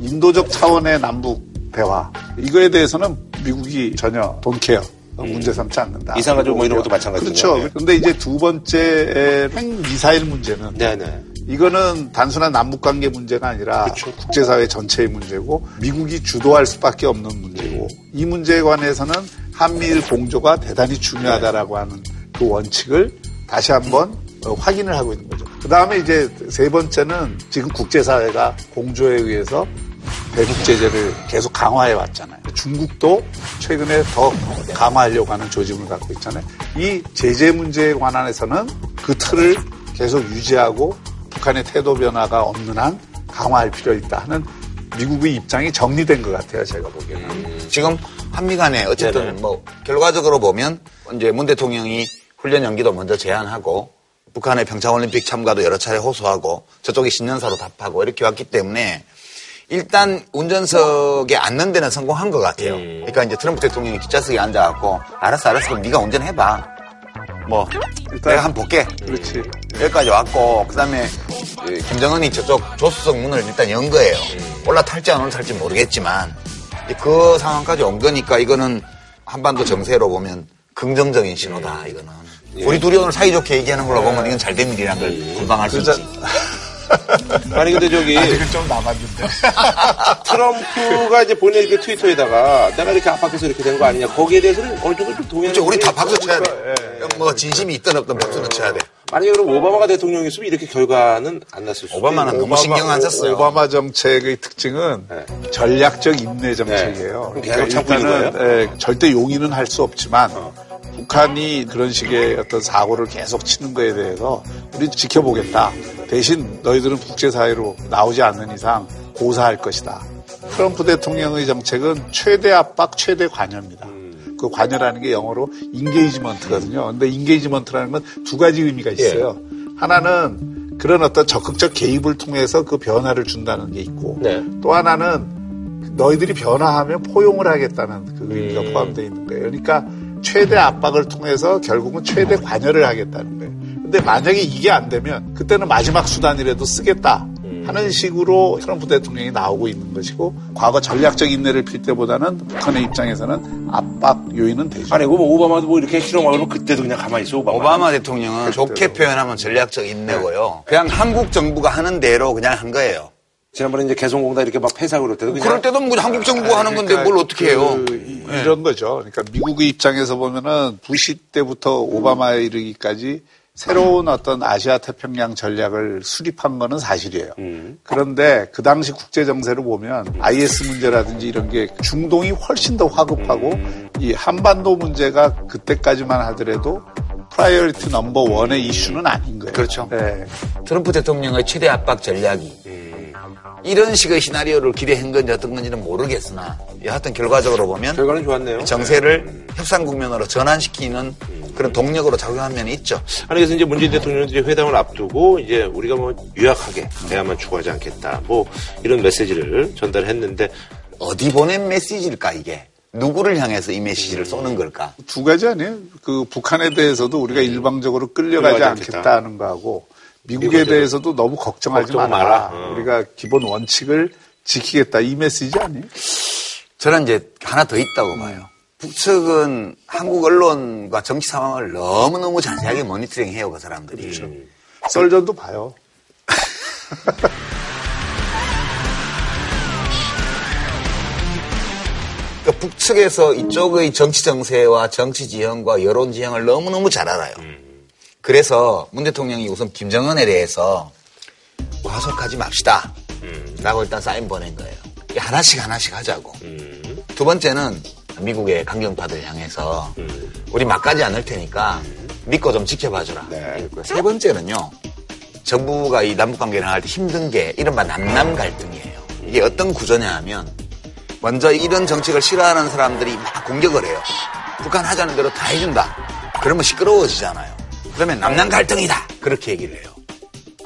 인도적 차원의 남북 대화 이거에 대해서는 미국이 전혀 돈케어 문제 삼지 않는다. 이상가족 뭐 이런 것도 마찬가지죠. 그렇죠. 네. 그런데 이제 두 번째 핵 미사일 문제는 네네. 이거는 단순한 남북 관계 문제가 아니라 국제사회 전체의 문제고 미국이 주도할 수밖에 없는 문제고 이 문제에 관해서는 한미일 공조가 대단히 중요하다라고 하는 그 원칙을 다시 한번 어, 확인을 하고 있는 거죠. 그 다음에 이제 세 번째는 지금 국제사회가 공조에 의해서 대북 제재를 계속 강화해 왔잖아요. 중국도 최근에 더 강화하려고 하는 조짐을 갖고 있잖아요. 이 제재 문제에 관한해서는 그 틀을 계속 유지하고 북한의 태도 변화가 없는 한 강화할 필요 있다 하는 미국의 입장이 정리된 것 같아요. 제가 보기에는. 지금 한미 간에 어쨌든 네네. 뭐 결과적으로 보면 이제 문 대통령이 훈련 연기도 먼저 제안하고 북한의 평창올림픽 참가도 여러 차례 호소하고 저쪽이 신년사로 답하고 이렇게 왔기 때문에 일단 운전석에 앉는 데는 성공한 것 같아요. 그러니까 이제 트럼프 대통령이 뒷좌석에 앉아갖고 알았어 알았어 그럼 네가 운전해봐. 뭐 내가 한 번 볼게. 그렇지. 여기까지 왔고 그다음에 그 김정은이 저쪽 조수석 문을 일단 연 거예요. 올라탈지 안 올라탈지 모르겠지만 그 상황까지 온 거니까 이거는 한반도 정세로 보면 긍정적인 신호다 이거는. 우리 둘이 오늘 사이좋게 얘기하는 걸로 보면 이건 잘 된 일이란 걸 금방 알 수 있지. 아니 근데 저기 아직은 좀 남았는데. 트럼프가 이제 본인 이렇게 트위터에다가 내가 이렇게 압박해서 이렇게 된 거 아니냐 거기에 대해서는 어느 정도 좀 동의하는. 우리 다 박수 쳐야 돼. 예. 뭐 진심이 있든 없든 박수는 쳐야 돼. 만약에 그럼 오바마가 대통령이었으면 이렇게 결과는 안 났을 수도 오바마는. 너무 신경 안 썼어요. 오바마 정책의 특징은 네. 전략적 인내 정책이에요. 네. 그럼 계속 참고 있는 일단은 예, 절대 용인은 할 수 없지만 북한이 그런 식의 어떤 사고를 계속 치는 거에 대해서 우리 지켜보겠다. 대신 너희들은 국제사회로 나오지 않는 이상 고사할 것이다. 트럼프 대통령의 정책은 최대 압박, 최대 관여입니다. 그 관여라는 게 영어로 engagement거든요. 근데 engagement라는 건 두 가지 의미가 있어요. 하나는 그런 어떤 적극적 개입을 통해서 그 변화를 준다는 게 있고 네. 또 하나는 너희들이 변화하면 포용을 하겠다는 그 의미가 음. 포함되어 있는 거예요. 그러니까 최대 압박을 통해서 결국은 최대 관여를 하겠다는 거예요. 근데 만약에 이게 안 되면 그때는 마지막 수단이라도 쓰겠다. 하는 식으로 트럼프 대통령이 나오고 있는 것이고 과거 전략적 인내를 필 때보다는 북한의 입장에서는 압박 요인은 되죠. 아니, 뭐 오바마도 뭐 이렇게 실험하고 그때도 그냥 가만히 있어, 오바마. 오바마 대통령은 좋게 표현하면 전략적 인내고요. 그냥 한국 정부가 하는 대로 그냥 한 거예요. 지난번에 이제 개성공단 이렇게 막 폐사하고 그럴 때도 그럴 때도 뭐 한국 정부가 하는 건데 뭘 어떻게 해요? 그 이- 이런 거죠. 그러니까 미국의 입장에서 보면은 부시 때부터 오바마에 이르기까지 새로운 어떤 아시아 태평양 전략을 수립한 거는 사실이에요. 그런데 그 당시 국제 정세를 보면 IS 문제라든지 이런 게 중동이 훨씬 더 화급하고 이 한반도 문제가 그때까지만 하더라도 priority number one의 이슈는 아닌 거예요. 그렇죠. 네. 트럼프 대통령의 최대 압박 전략이 이런 식의 시나리오를 기대한 건지 어떤 건지는 모르겠으나 여하튼 결과적으로 보면 결과는 좋았네요. 정세를 협상 국면으로 전환시키는 그런 동력으로 작용한 면이 있죠. 아니 그래서 이제 문재인 대통령이 회담을 앞두고 이제 우리가 뭐 유약하게 대화만 추구하지 않겠다 뭐 이런 메시지를 전달했는데 어디 보낸 메시지일까 이게? 누구를 향해서 이 메시지를 쏘는 걸까? 두 가지 아니에요. 그 북한에 대해서도 우리가 일방적으로 끌려가지 끌려가지 않겠다. 않겠다는 거하고 미국에 대해서도 너무 걱정하지 걱정 마라. 마라. 어. 우리가 기본 원칙을 지키겠다 이 메시지 아니에요? 저는 이제 하나 더 있다고 봐요. 북측은 한국 언론과 정치 상황을 너무너무 자세하게 모니터링 해요, 그 사람들이. 썰전도 봐요. 그러니까 북측에서 이쪽의 정치 정세와 정치 지형과 여론 지형을 너무너무 잘 알아요. 그래서 문 대통령이 우선 김정은에 대해서 과속하지 맙시다. 라고 일단 사인 보낸 거예요. 하나씩 하나씩 하자고. 두 번째는 미국의 강경파들 향해서 우리 막 가지 않을 테니까 믿고 좀 지켜봐 주라. 이랬고요. 세 번째는요. 정부가 이 남북 관계를 할 때 힘든 게 이른바 남남 갈등이에요. 이게 어떤 구조냐 하면 먼저 이런 정책을 싫어하는 사람들이 막 공격을 해요. 북한 하자는 대로 다 해준다. 그러면 시끄러워지잖아요. 그러면 남남 갈등이다. 그렇게 얘기를 해요.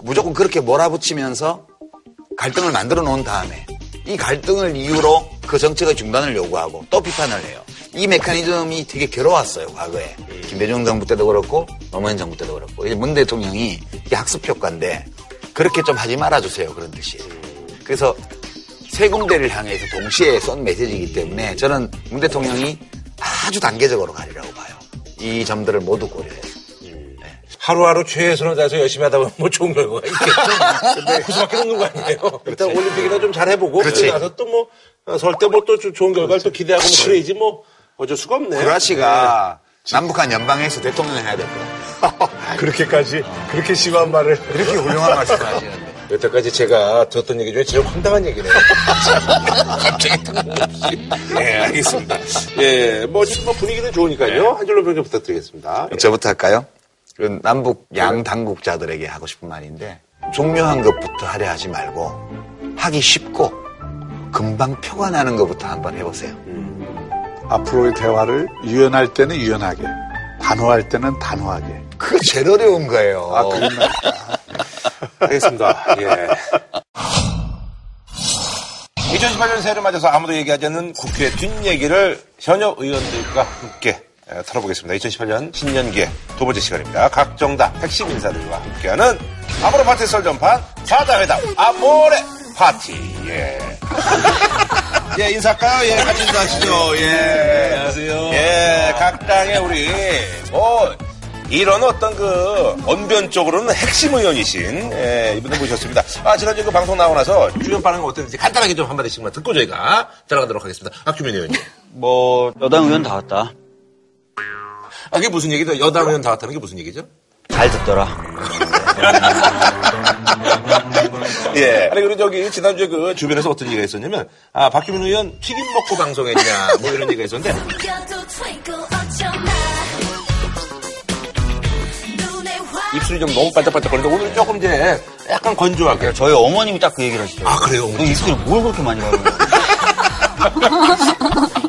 무조건 그렇게 몰아붙이면서 갈등을 만들어 놓은 다음에 이 갈등을 이유로 그 정책의 중단을 요구하고 또 비판을 해요. 이 메커니즘이 되게 괴로웠어요, 과거에. 김대중 정부 때도 그렇고, 노무현 정부 때도 그렇고. 이제 문 대통령이 이게 학습 효과인데, 그렇게 좀 하지 말아주세요. 그런 뜻이에요. 그래서 세 군데를 향해서 동시에 쏜 메시지이기 때문에 저는 문 대통령이 아주 단계적으로 가리라고 봐요. 이 점들을 모두 고려해서. 하루하루 최선을 다해서 열심히 하다 보면 뭐 좋은 결과가 있겠죠. 근데 그 수밖에 없는 거 아니에요. 일단 올림픽이나 좀 잘 해보고 그렇지. 그러고 나서 또 뭐 설 때 뭐 또 좋은 결과를 또 기대하고 뭐 그래야지 뭐 어쩔 수가 없네요. 구라시가 남북한 연방에서 대통령 해야 될 거야. 그렇게까지 그렇게 심한 말을 그렇게 훌륭한 말씀을 하시는데. 여태까지 제가 들었던 얘기 중에 제일 황당한 얘기네요. 갑자기 뜬금없이. 네, 알겠습니다. 예, 뭐, 지금 뭐 분위기는 좋으니까요. 한 줄로 평좀 부탁드리겠습니다. 저부터 할까요? 그 남북 양 당국자들에게 하고 싶은 말인데 중요한 것부터 하려 하지 말고 하기 쉽고 금방 표가 나는 것부터 한번 해보세요. 앞으로의 대화를 유연할 때는 유연하게, 단호할 때는 단호하게. 그거 제일 어려운 거예요. 아, 그러나 알겠습니다. 예. 2018년 새해를 맞아서 아무도 얘기하지 않는 국회 뒷얘기를 현역 의원들과 함께 에, 털어보겠습니다. 2018년 신년기의 두 번째 시간입니다. 각 정당 핵심 인사들과 함께하는 아모레 파티 썰전판 사자회담 아모레 파티. 예. 예, 인사할까요? 예, 같이 인사하시죠. 예. 안녕하세요. 예, 각 당의 우리, 뭐, 이런 어떤 그, 언변적으로는 핵심 의원이신, 예, 이분들 모셨습니다. 아, 지난주에 그 방송 나오고 나서 주변 반응이 어땠는지 간단하게 좀 한마디씩만 듣고 저희가 들어가도록 하겠습니다. 박주민 의원님. 뭐 여당 의원 다 왔다. 아, 그게 무슨 얘기죠? 여당 의원 다 왔다는 게 무슨 얘기죠? 잘 듣더라. 예. 아니, 그리고 저기, 지난주에 그 주변에서 어떤 얘기가 있었냐면, 아, 박주민 의원 튀김 먹고 방송했냐, 뭐 이런 얘기가 있었는데, 입술이 좀 너무 반짝반짝 거리는데, 오늘 조금 이제 약간 건조하게. 저희 어머님이 딱 그 얘기를 하시더라고요. 아, 그래요? 너 입술을 뭘 그렇게 많이 거야?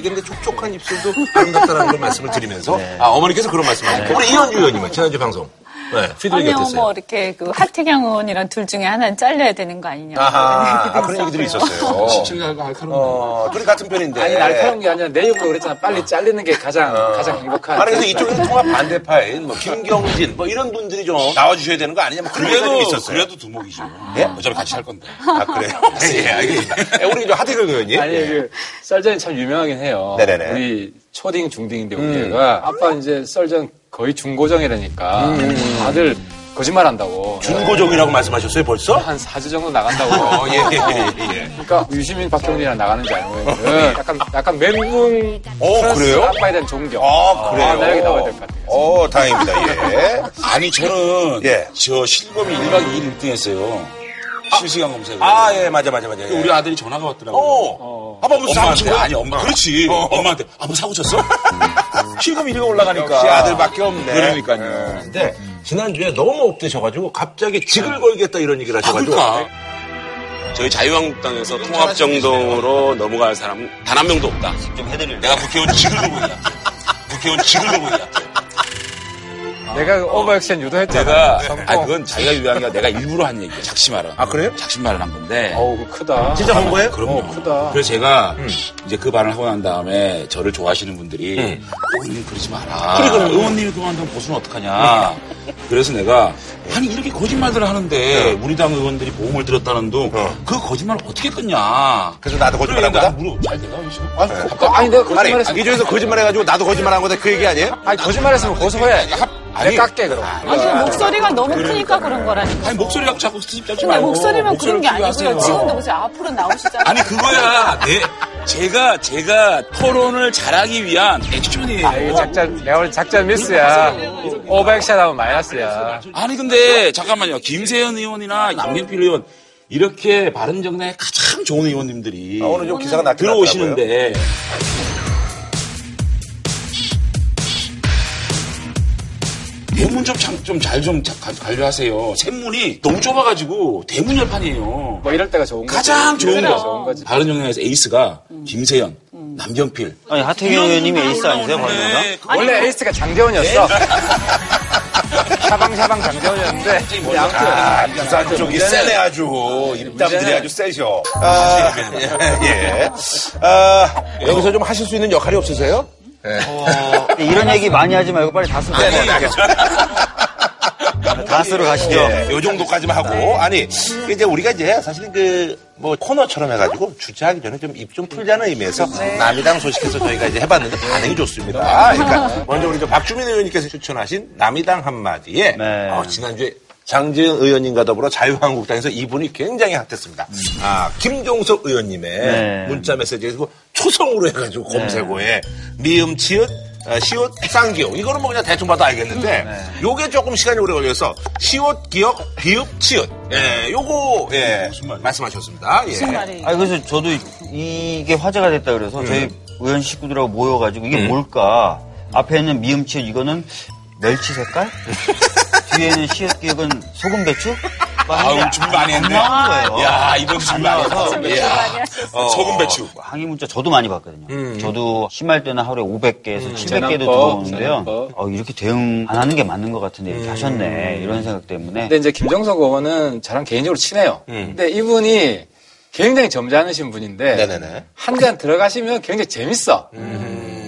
근데 촉촉한 입술도 아름답다는 그런 말씀을 드리면서, 네. 아, 어머니께서 그런 말씀 하셨고, 우리 이현주 의원님은 지난주 방송. 네, 피드백이 아니요, 어땠어요? 뭐 이렇게 그 하태경 의원이랑 둘 중에 하나는 잘려야 되는 거 아니냐. 아하, 아, 그런 얘기들이 있었어요. 시청자가 날카로운 어, 둘이 같은 편인데. 아니 날카로운 게 아니라 내용으로 그랬잖아. 빨리 잘리는 게 가장 가장 행복한. 아니, 그래서 이쪽에서 통합 반대파인 뭐 김경진 뭐 이런 분들이 좀 나와주셔야 되는 거 아니냐 뭐 그런 얘기가 있었어요. 그래도 두목이죠. 예? 어차피 같이 할 건데. 아 그래요? 예, 알겠습니다. 예, 우리 좀 하태경 의원님. 아니 그 썰전이 참 유명하긴 해요. 네네네. 우리 초딩 중딩인데 음. 우리가 아빠 이제 썰전 거의 중고정이라니까 다들 거짓말 한다고. 준고정이라고 말씀하셨어요 벌써? 한 4주 정도 나간다고. 어, 예, 예, 예, 예. 그러니까 유시민 박경진이랑 나가는 줄 알고 있거든. 약간 약간 멘붕. 어, 그래요? 아빠에 대한 존경. 아, 그래요? 아, 나 여기 나와야 될 것 같아. 어, 다행입니다. 예. 아니 저는 예. 저 실검이 1박 2일 1등 했어요. 실시간 검색. 아, 예, 맞아, 맞아, 맞아. 예. 우리 아들이 전화가 왔더라고요. 어. 아빠 무슨 사고 친 거야? 아니 엄마 그렇지 엄마한테 아빠 사고 쳤어? 실검 1위가 올라가니까 역시 아들밖에 없네. 그러니까요. 근데 지난주에 너무 업되셔가지고 갑자기 직을 걸겠다 이런 얘기를 하셔가지고. 그러니까. 저희 자유한국당에서 통합정당으로 넘어갈 사람은 단 한 명도 없다. 좀 해드릴래. 내가 국회의원 직을 들고 얘기할게. 국회의원 직을 들고 얘기 내가 그 오버액션 유도했잖아. 내가. 아 그건 자기가 유리한 게 내가 일부러 한 얘기야. 작심하라. 아, 그래요? 작심말을 한 건데. 어우 그거 크다. 진짜 한 거예요? 그럼요. 어, 크다. 그래서 제가 이제 그 발언을 하고 난 다음에 저를 좋아하시는 분들이 음. 의원님 그러지 마라. 의원님이 그만두면 보수는 어떡하냐. 그래서 내가 아니 이렇게 거짓말들을 하는데 우리 당 의원들이 보험을 들었다는 둥 그 거짓말을 어떻게 끊냐. 그래서 나도 거짓말한 그래, 거다? 나 물어. 잘 되나? 이거? 아까, 아니 내가 아니, 거짓말했으면 이 중에서 거짓말 해가지고 나도 거짓말한 거다 그 얘기 아니에요? 아니 거짓말했으면 고소해. 아니, 내가 깎게 그럼. 아니, 목소리가 너무 크니까 그런 거라니까. 아니 목소리가 자꾸 스집 잡지 근데 말고. 목소리만 그런 게 아니고요. 키우세요. 지금도 보세요. 앞으로 나오시잖아요. 아니 그거야. 내 제가 제가 토론을 잘하기 위한 액션이에요. 아, 이거 작전, 내가 오늘 작전 미스야. 오버액션 하면 마이너스야. 아니 근데 잠깐만요. 김세현 의원이나 양경필 의원 이렇게 바른정당의 가장 좋은 의원님들이 아, 오늘 좀 기사가 났긴 들어오시는데 대문 좀잘좀 관리하세요. 샘문이 너무 좁아가지고 대문 열판이에요. 뭐 이럴 때가 좋은 거지. 가장 좋은 이럴 때가 거. 좋은 거지. 바른정당에서 에이스가 김세현, 남경필. 아니, 하태경 의원님이 에이스 아니세요, 바른정당? 원래 에이스가 장재원이었어. 샤방샤방 장재원이었는데. 근데 아무튼. 아, 부산 쪽이 세네 아주. 입담들이 아주 세죠. 아, 예. 아, 여기서 좀 하실 수 있는 역할이 없으세요? 이런 얘기 많이 하지 말고 빨리 다스로 네, 네, 가시죠. 다스로 가시죠. 예, 요 정도까지만 하고. 아니, 이제 우리가 이제 사실은 그, 뭐 코너처럼 해가지고 주제하기 전에 좀 입 좀 풀자는 의미에서 남이당 소식해서 저희가 이제 해봤는데 반응이 좋습니다. 그러니까 먼저 우리 저 박주민 의원님께서 추천하신 남이당 한마디에 네. 어, 지난주에 장지은 의원님과 더불어 자유한국당에서 이분이 굉장히 핫했습니다. 아, 김종석 의원님의 네. 문자 메시지고 초성으로 해가지고 검색어에 미음, 치읓, 어, 시옷, 쌍기역. 이거는 뭐 그냥 대충 봐도 알겠는데, 요게 조금 시간이 오래 걸려서, 시옷, 기역, 비읍, 치읓. 예, 요거, 예, 말씀하셨습니다. 예. 무슨 말이? 아니, 그래서 저도 이게 화제가 됐다 그래서 음. 저희 의원 식구들하고 모여가지고 이게 뭘까? 앞에는 미음 치읓 이거는 멸치 색깔? 뒤에는 시읓 기역은 소금 배추? 아우 준비 많이 했네. 야 이번 준비 많이 했어. 어, 소금 배추. 항의 문자 저도 많이 받거든요. 음. 저도 심할 때는 하루에 500개에서 700개도 재난법, 들어오는데요. 재난법. 어, 이렇게 대응 안 하는 게 맞는 것 같은데 음. 이렇게 하셨네. 이런 생각 때문에. 근데 이제 김정석 의원은 저랑 개인적으로 친해요. 음. 근데 이분이 굉장히 점잖으신 분인데. 한 잔 들어가시면 굉장히 재밌어.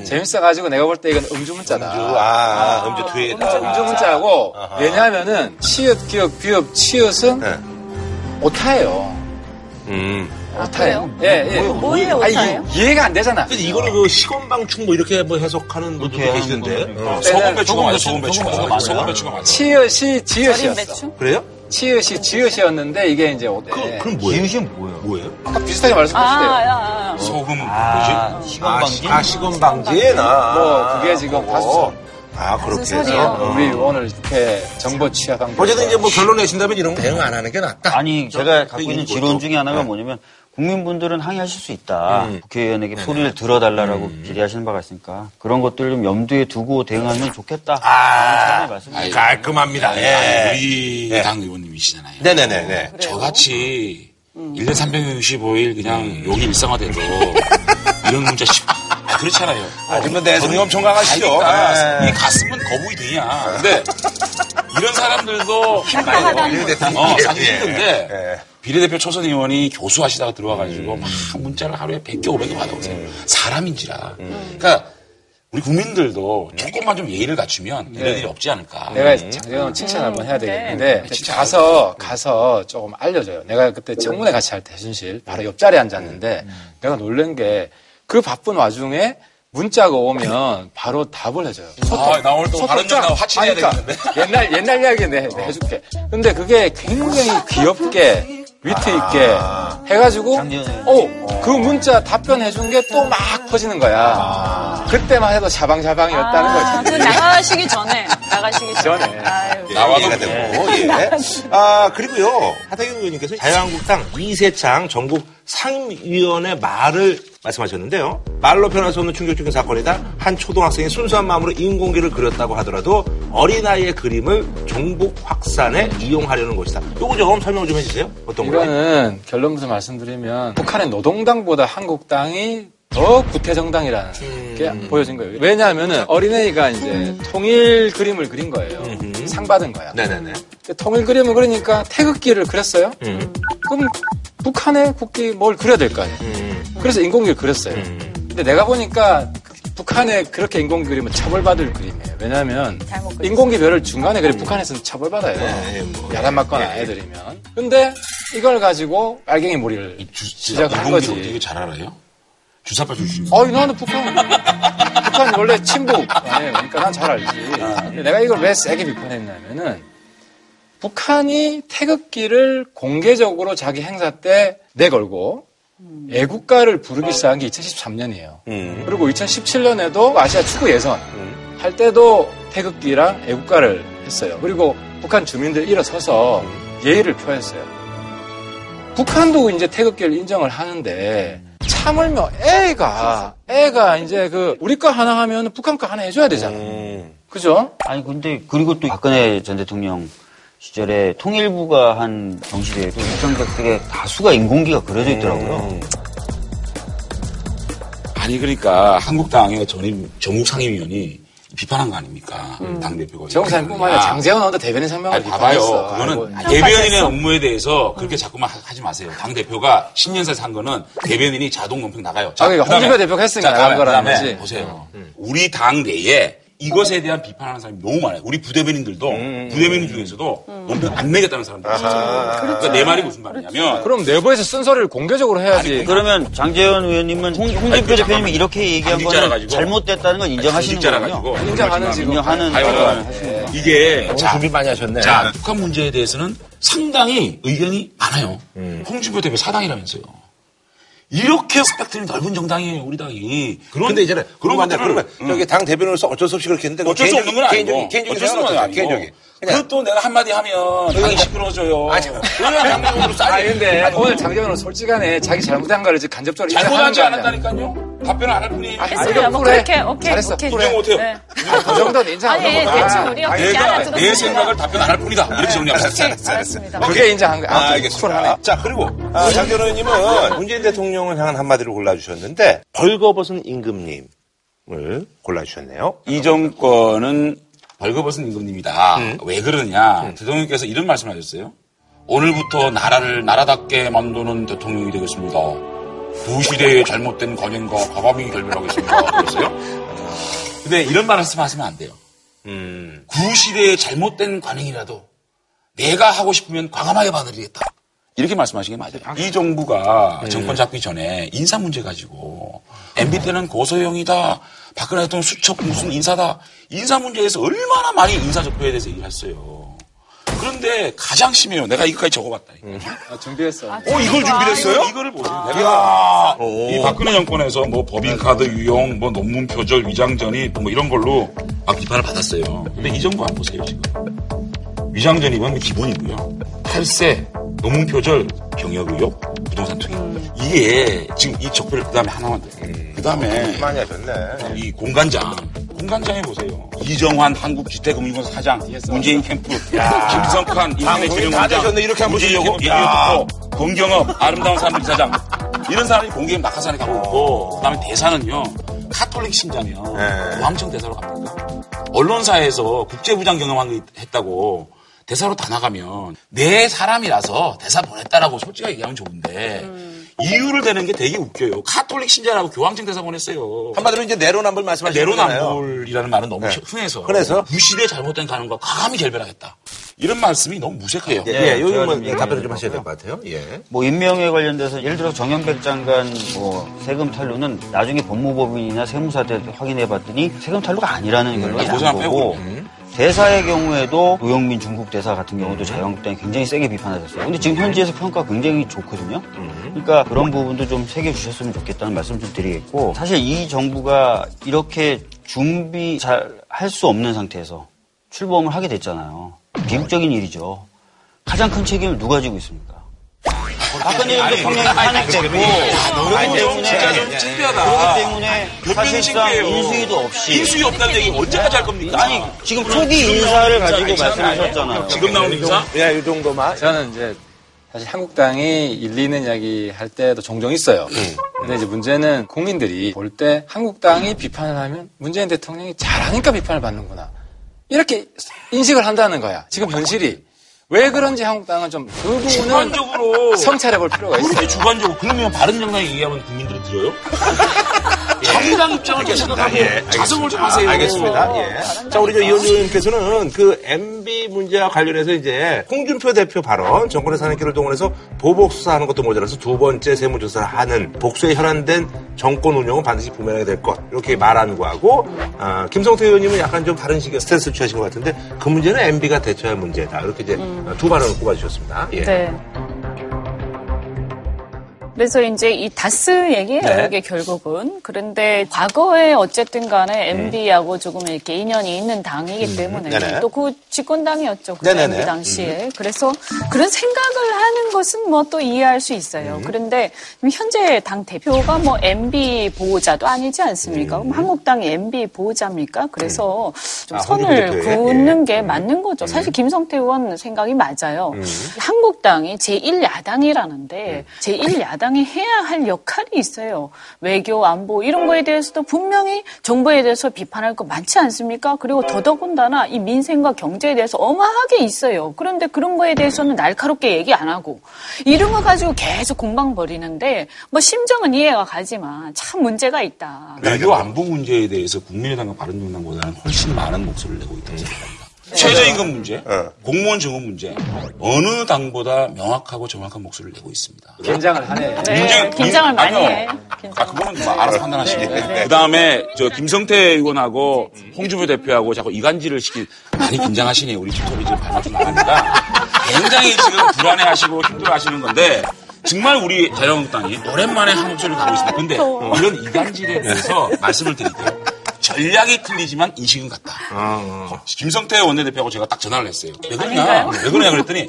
재밌어가지고 내가 볼 때 이건 음주 문자다. 음주, 아, 음주 뒤에 음주, 음주 문자고 아하. 왜냐하면은 치읓, 기역, 비읍, 치읓은 네. 오타예요. 음. 오타예요. 예, 예. 뭐예요, 아니, 오타예요? 이- 이해가 안 되잖아. 근데 이거를 그 시건방충 뭐 이렇게 뭐 해석하는 분들도 그렇게 계시던데. 거는 어. 소금 배추가 소금 맞아. 배추, 소금 배추가 소금 맞아. 배추가 소금 맞아요. 배추가 맞아. 치읓이 지읒이었어. 그래요? 치읓이 지읒이었는데 이게 이제 오타. 그, 그럼 뭐예요? 지읒이 뭐예요? 뭐예요? 아까 비슷하게 아, 말씀하시대요. 야, 야. 소금 아, 뭐지? 시건방지? 아, 시건방지? 나. 뭐 그게 지금 그거. 다수 아, 그렇게 해서. 어. 우리 오늘 이렇게 정보 취합한 거. 어쨌든 이제 뭐 결론 내신다면 이런 거 대응 안 하는 게 낫다. 아니, 제가 갖고 있는 이것도. 지론 중에 하나가 네. 뭐냐면 국민분들은 항의하실 수 있다. 음. 국회의원에게 소리를 들어달라라고 음. 기대하시는 바가 있으니까 그런 것들을 좀 염두에 두고 대응하면 좋겠다. 아, 말씀드립니다. 깔끔합니다. 예. 우리 예. 당 의원님이시잖아요. 네네네네. 저같이 1년 365일 그냥 욕이 일상화돼도 이런 문자 씹. 아, 그렇잖아요. 아직은 내성이 엄청 강하시죠. 그러니까 예. 이 가슴은 거북이 등이야. 근데 이런 사람들도 힘들어요. 어, 예, 사실 예, 힘든데 예. 비례대표 초선 의원이 교수하시다가 들어와가지고 막 문자를 하루에 100개, 500개 받아오세요. 사람인지라. 그러니까 우리 국민들도 조금만 좀 예의를 갖추면 이런 네. 일이 없지 않을까. 내가 장재원 칭찬 한번 해야 네. 되겠는데 진짜 가서 가서 조금 알려줘요. 내가 그때 청문회 같이 할때 해순실 바로 옆자리에 앉았는데 내가 놀란 게 그 바쁜 와중에 문자가 오면 바로 답을 해줘요. 아, 나 오늘 또 소통 쫙. 나와 화친해야 그러니까 되겠는데. 옛날 옛날 이야기 내 내가 해줄게. 근데 그게 굉장히 귀엽게 위트 있게 해가지고 어그 문자 답변해 준 게 또 막 퍼지는 거야. 그때만 해도 샤방샤방이었다는 아, 그 거지. 나가시기 전에 나가시기 전에. 아유. 나와도 되고, 예. 아, 그리고요, 하태경 의원님께서 자유한국당 이세창 전국 상임위원회 말을 말씀하셨는데요. 말로 변할 수 없는 충격적인 사건이다. 한 초등학생이 순수한 마음으로 인공기를 그렸다고 하더라도 어린아이의 그림을 종북 확산에 이용하려는 것이다. 요거 좀 설명 좀 해주세요. 어떤 거예요? 이거는 결론부터 말씀드리면 북한의 노동당보다 한국당이 더 구태정당이라는 게 보여진 거예요. 왜냐하면 어린애가 이제 통일 그림을 그린 거예요. 상 받은 거야. 네네네. 통일 그림을 그리니까 태극기를 그렸어요. 그럼 북한의 국기 뭘 그려야 될 거 아니에요. 그래서 인공기를 그렸어요. 근데 내가 보니까 북한에 그렇게 인공기 그리면 처벌받을 그림이에요. 왜냐하면 인공기 별을 중간에 그래 북한에서는 처벌받아요. 야단 맞거나 애들이면. 근데 이걸 가지고 빨갱이 몰이를 시작한 거지. 되게 잘 알아요? 주사파 출신. 어이, 나는 북한, 북한 원래 친북. 아니에요. 그러니까 난 잘 알지. 근데 내가 이걸 왜 세게 비판했냐면은, 북한이 태극기를 공개적으로 자기 행사 때 내걸고, 애국가를 부르기 시작한 게 2013년이에요. 그리고 2017년에도 아시아 축구 예선 할 때도 태극기랑 애국가를 했어요. 그리고 북한 주민들 일어서서 예의를 표했어요. 북한도 이제 태극기를 인정을 하는데 참을며 애가 애가 이제 그 우리 거 하나 하면 북한 거 하나 해줘야 되잖아. 그죠? 아니 근데 그리고 또 박근혜 전 대통령 시절에 통일부가 한 정시대에도 입장객들의 다수가 인공기가 그려져 있더라고요. 아니 그러니까 한국당의 전임 정국 상임위원이 비판한 거 아닙니까? 당대표가. 정상뿐만 아니라 장재원 의원도 대변인 설명을 아니, 봐봐요. 비판했어. 그거는 아이고, 대변인의 업무에 대해서 그렇게 자꾸만 하- 하지 마세요. 당 대표가 10년째 산 거는 대변인이 자동 논평 나가요. 아, 그러니까 홍준표 대표가 했으니까 자, 나간 거라는 그다음에 거지. 보세요. 우리 당 내에 이것에 대한 비판하는 사람이 너무 많아요. 우리 부대변인들도 부대변인 중에서도 논평 안 내겠다는 사람들이 있어요. 그러니까 내 말이 무슨 말이냐면 그럼 내부에서 쓴소리를 공개적으로 해야지. 그러면 장재현 의원님은 홍, 홍준표 대표님이 이렇게 얘기한 거는 가지고. 잘못됐다는 건 인정하시는. 가지고. 인정하는 지금 인정하는 네. 이게 오늘 준비 많이 하셨네. 자, 북한 문제에 대해서는 상당히 의견이 많아요. 홍준표 대표 사당이라면서요. 이렇게 스펙트럼이 넓은 정당이에요, 우리 당이. 그런 근데 이제는 그런 것들을 그러면 저기 당 대변으로서 어쩔 수 없이 그렇게 했는데 어쩔 수 없는 건 아니고 개인적인 개인적인 어쩔 수 없는 건 생각은 아니고 개인적인. 그냥 그것도 내가 한마디 하면 당이 시끄러워져요. 아니, 당내으로 아니 쌓이 근데 오늘 장재원은 솔직하네. 자기 잘못한 거를 지금 간접적으로 거 아니야. 않았다니까요. 답변을 안 할 뿐이에요. 아, 했어요. 뭐 그래. 그렇게 오케이 잘했어. 오케이. 인정 못해요. 네. 그 정도는 인정하는 아니 거구나. 대충 우리 그렇게 내가 알아들었습니다. 내 생각을 답변 안 할 뿐이다. 이렇게 정리합시다. 알았습니다. 그게 인정한 거야. 아, 알겠습니다. 쿨하네. 자, 그리고 아, 장전 의원님은 문재인 대통령을 향한 한마디로 골라주셨는데 벌거벗은 임금님을 골라주셨네요. 이 정권은 벌거벗은 임금님이다. 왜 그러냐? 대통령께서 이런 말씀을 하셨어요. 오늘부터 나라를 나라답게 만드는 대통령이 되겠습니다. 두 시대의 잘못된 관행과 과감히 결별하겠습니다. 그랬어요. 근데 이런 말씀 하시면 안 돼요. 구 시대의 잘못된 관행이라도 내가 하고 싶으면 과감하게 받아들이겠다. 이렇게 말씀하시는 게 맞아요. 이 정부가 정권 잡기 전에 인사 문제 가지고 MB 때는 고소형이다. 박근혜 대통령 수첩 무슨 인사다. 인사 문제에서 얼마나 많이 인사 접표에 대해서 얘기했어요. 그런데 가장 심해요. 내가 이거까지 적어봤다. 아, 준비했어. 어, 이걸 준비했어요? 이거를 보세요. 내가 이 박근혜 정권에서 뭐 법인카드 유용, 뭐 논문 표절, 위장전입 뭐 이런 걸로 막 비판을 받았어요. 근데 이 정부 안 보세요 지금. 위장전입은 기본이고요. 탈세, 논문 표절, 병역 의혹, 부동산 투기. 이게 지금 이 적표를 그 다음에 하나만 더. 그 다음에 많이 하셨네. 이 공간장. 공간장에 보세요. 이정환 한국주택금융공사 사장, 문재인 캠프, 방송이 인민의진흥원장, 다 되셨네. 이렇게 한번 문재인? 캠프, 권경업, 아름다운 사람들 사장. 이런 사람이 공개에 낙하산에 가고 있고, 그 다음에 대사는요, 카톨릭 신자면 네. 왕청 대사로 갑니까? 언론사에서 국제부장 경험한 거 했다고 대사로 다 나가면 내 사람이라서 대사 보냈다라고 솔직하게 얘기하면 좋은데 이유를 대는 게 되게 웃겨요. 카톨릭 신자라고 교황청 대사 보냈어요. 한마디로 이제 내로남불 말씀하시는 거잖아요. 내로남불이라는 말은 너무 네. 흔해서 흔해서? 무시대 잘못된 가능과 감히 결별하겠다. 이런 말씀이 너무 무색해요. 예, 네, 요즘 뭐 제가 좀 답변을 좀 얘기해 하셔야 될 것 같아요. 예. 뭐 임명에 관련돼서 예를 들어 정현백 장관 뭐 세금 탈루는 나중에 법무법인이나 세무사한테 확인해 봤더니 세금 탈루가 아니라는 결론이 그난 사람 거고 빼고. 대사의 경우에도 노영민 중국 대사 같은 경우도 자유한국당이 굉장히 세게 비판하셨어요. 근데 지금 현지에서 평가 가 굉장히 좋거든요. 그러니까 그런 부분도 좀 새겨 주셨으면 좋겠다는 말씀 좀 드리겠고 사실 이 정부가 이렇게 준비 잘 할 수 없는 상태에서 출범을 하게 됐잖아요. 비극적인 일이죠. 가장 큰 책임을 누가 지고 있습니까? 박근혜 전 대통령이 탄핵됐고 그렇기 때문에 진짜 좀 창피하다. 그렇기 때문에 몇 사실상. 인수위도 없이 인수위 없다는 얘기 언제까지 할 겁니까? 아니 지금 초기 인사를 가지고 말씀하셨잖아요. 지금 나오는 인사? 야, 이 정도만. 저는 이제 사실 한국당이 일리는 이야기 할 때도 종종 있어요. 근데 이제 문제는 국민들이 볼 때 한국당이 비판을 하면 문재인 대통령이 잘하니까 비판을 받는구나. 이렇게 인식을 한다는 거야. 지금 현실이. 왜 그런지 한국당은 좀 그 부분은 주관적으로 성찰해 볼 필요가 있어요. 그렇게 주관적으로 그러면 바른 정당이 얘기하면 국민들이 들어요? 정당 입장을 좀 생각하고 예, 자성을 좀. 하세요. 아, 알겠습니다. 예. 자, 우리 저 이현주 의원님께서는 그 MB 문제와 관련해서 이제 홍준표 대표 발언, 정권의 산행길을 동원해서 보복 수사하는 것도 모자라서 두 번째 세무조사를 하는 복수에 혈안된 정권 운영은 반드시 부면하게 될 것. 이렇게 말한 거하고, 아, 김성태 의원님은 약간 좀 다른 식의 스탠스를 취하신 것 같은데 그 문제는 MB가 대처할 문제다. 이렇게 이제 두 발언을 꼽아주셨습니다. 예. 네. 그래서 이제 이 다스 얘기예요, 네. 이게 결국은. 그런데 과거에 어쨌든 간에 MB하고 조금 이렇게 인연이 있는 당이기 때문에 음. 네네. 또그 집권당이었죠, 그 네네네. 음. MB 당시에. 그래서 그런 생각을 하는 것은 뭐 또 이해할 수 음. 있어요. 그런데 지금 현재 당 대표가 뭐 MB 보호자도 아니지 음. 않습니까? 그럼 한국당이 MB 보호자입니까? 그래서 좀 아, 선을? 긋는 예. 게 맞는 거죠. 사실 김성태 의원 생각이 맞아요. 음. 한국당이 제1야당이라는데 제1야당 이 해야 할 역할이 있어요. 외교, 안보 이런 거에 대해서도 분명히 정부에 대해서 비판할 거 많지 않습니까? 그리고 더더군다나 이 민생과 경제에 대해서 어마하게 있어요. 그런데 그런 거에 대해서는 날카롭게 얘기 안 하고 거 가지고 계속 공방 벌이는데 뭐 심정은 이해가 가지만 참 문제가 있다. 외교 안보 문제에 대해서 국민의당과 바른정당보다는 훨씬 많은 목소리를 내고 있다고 생각합니다. 최저임금 문제, 공무원 증원 문제, 어느 당보다 명확하고 정확한 목소리를 내고 있습니다. 긴장을 하네. 네, 긴장을 많이 아니요. 해. 아, 그거는 뭐 알아서 판단하시고. 네, 네. 그 다음에, 저, 김성태 의원하고 홍준표 대표하고 자꾸 이간질을 시키, 많이 긴장하시네요. 우리 튜터이 지금 발맞춰 나가니까. 굉장히 지금 불안해 하시고 힘들어 하시는 건데, 정말 우리 자유한국당이 오랜만에 한 목소리를 가고 있습니다. 근데 이런 이간질에 대해서 말씀을 드릴게요. 전략이 틀리지만 인식은 같다. 김성태 원내대표하고 제가 딱 전화를 했어요. 왜 그러냐? 아닌가요? 왜 그러냐 그랬더니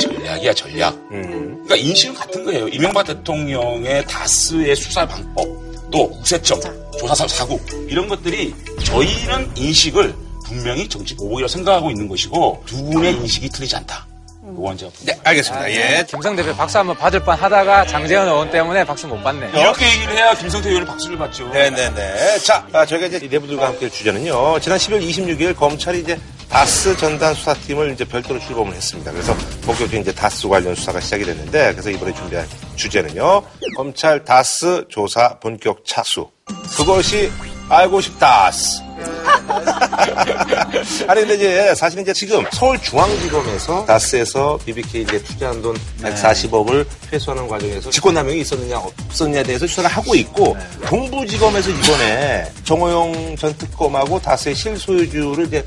전략이야 전략. 그러니까 인식은 같은 거예요. 이명박 대통령의 다스의 수사 방법, 또 우세점, 조사 사고 이런 것들이 저희는 인식을 분명히 정치 보복이라고 생각하고 있는 것이고 두 분의 인식이 틀리지 않다. 그건 제가 네, 알겠습니다. 예. 김성 대표 박수 한번 받을 뻔 하다가 장재현 의원 때문에 박수 못 받네. 이렇게 얘기를 해야 김성태 의원이 박수를 받죠. 네네네. 자, 아, 저희가 이제 이 내부들과 함께 할 주제는요. 지난 10월 26일 검찰이 이제 다스 전단 수사팀을 이제 별도로 출범을 했습니다. 그래서 본격적인 이제 다스 관련 수사가 시작이 됐는데, 그래서 이번에 준비한 주제는요. 검찰 다스 조사 본격 착수. 그것이 알고 싶다스. 아니 근데 이제 사실 이제 지금 서울중앙지검에서 다스에서 BBK 이제 투자한 돈 140억을 회수하는 과정에서 직권남용이 있었느냐 없었느냐에 대해서 수사를 하고 있고 동부지검에서 이번에 정호영 전 특검하고 다스의 실소유주를 이제 에,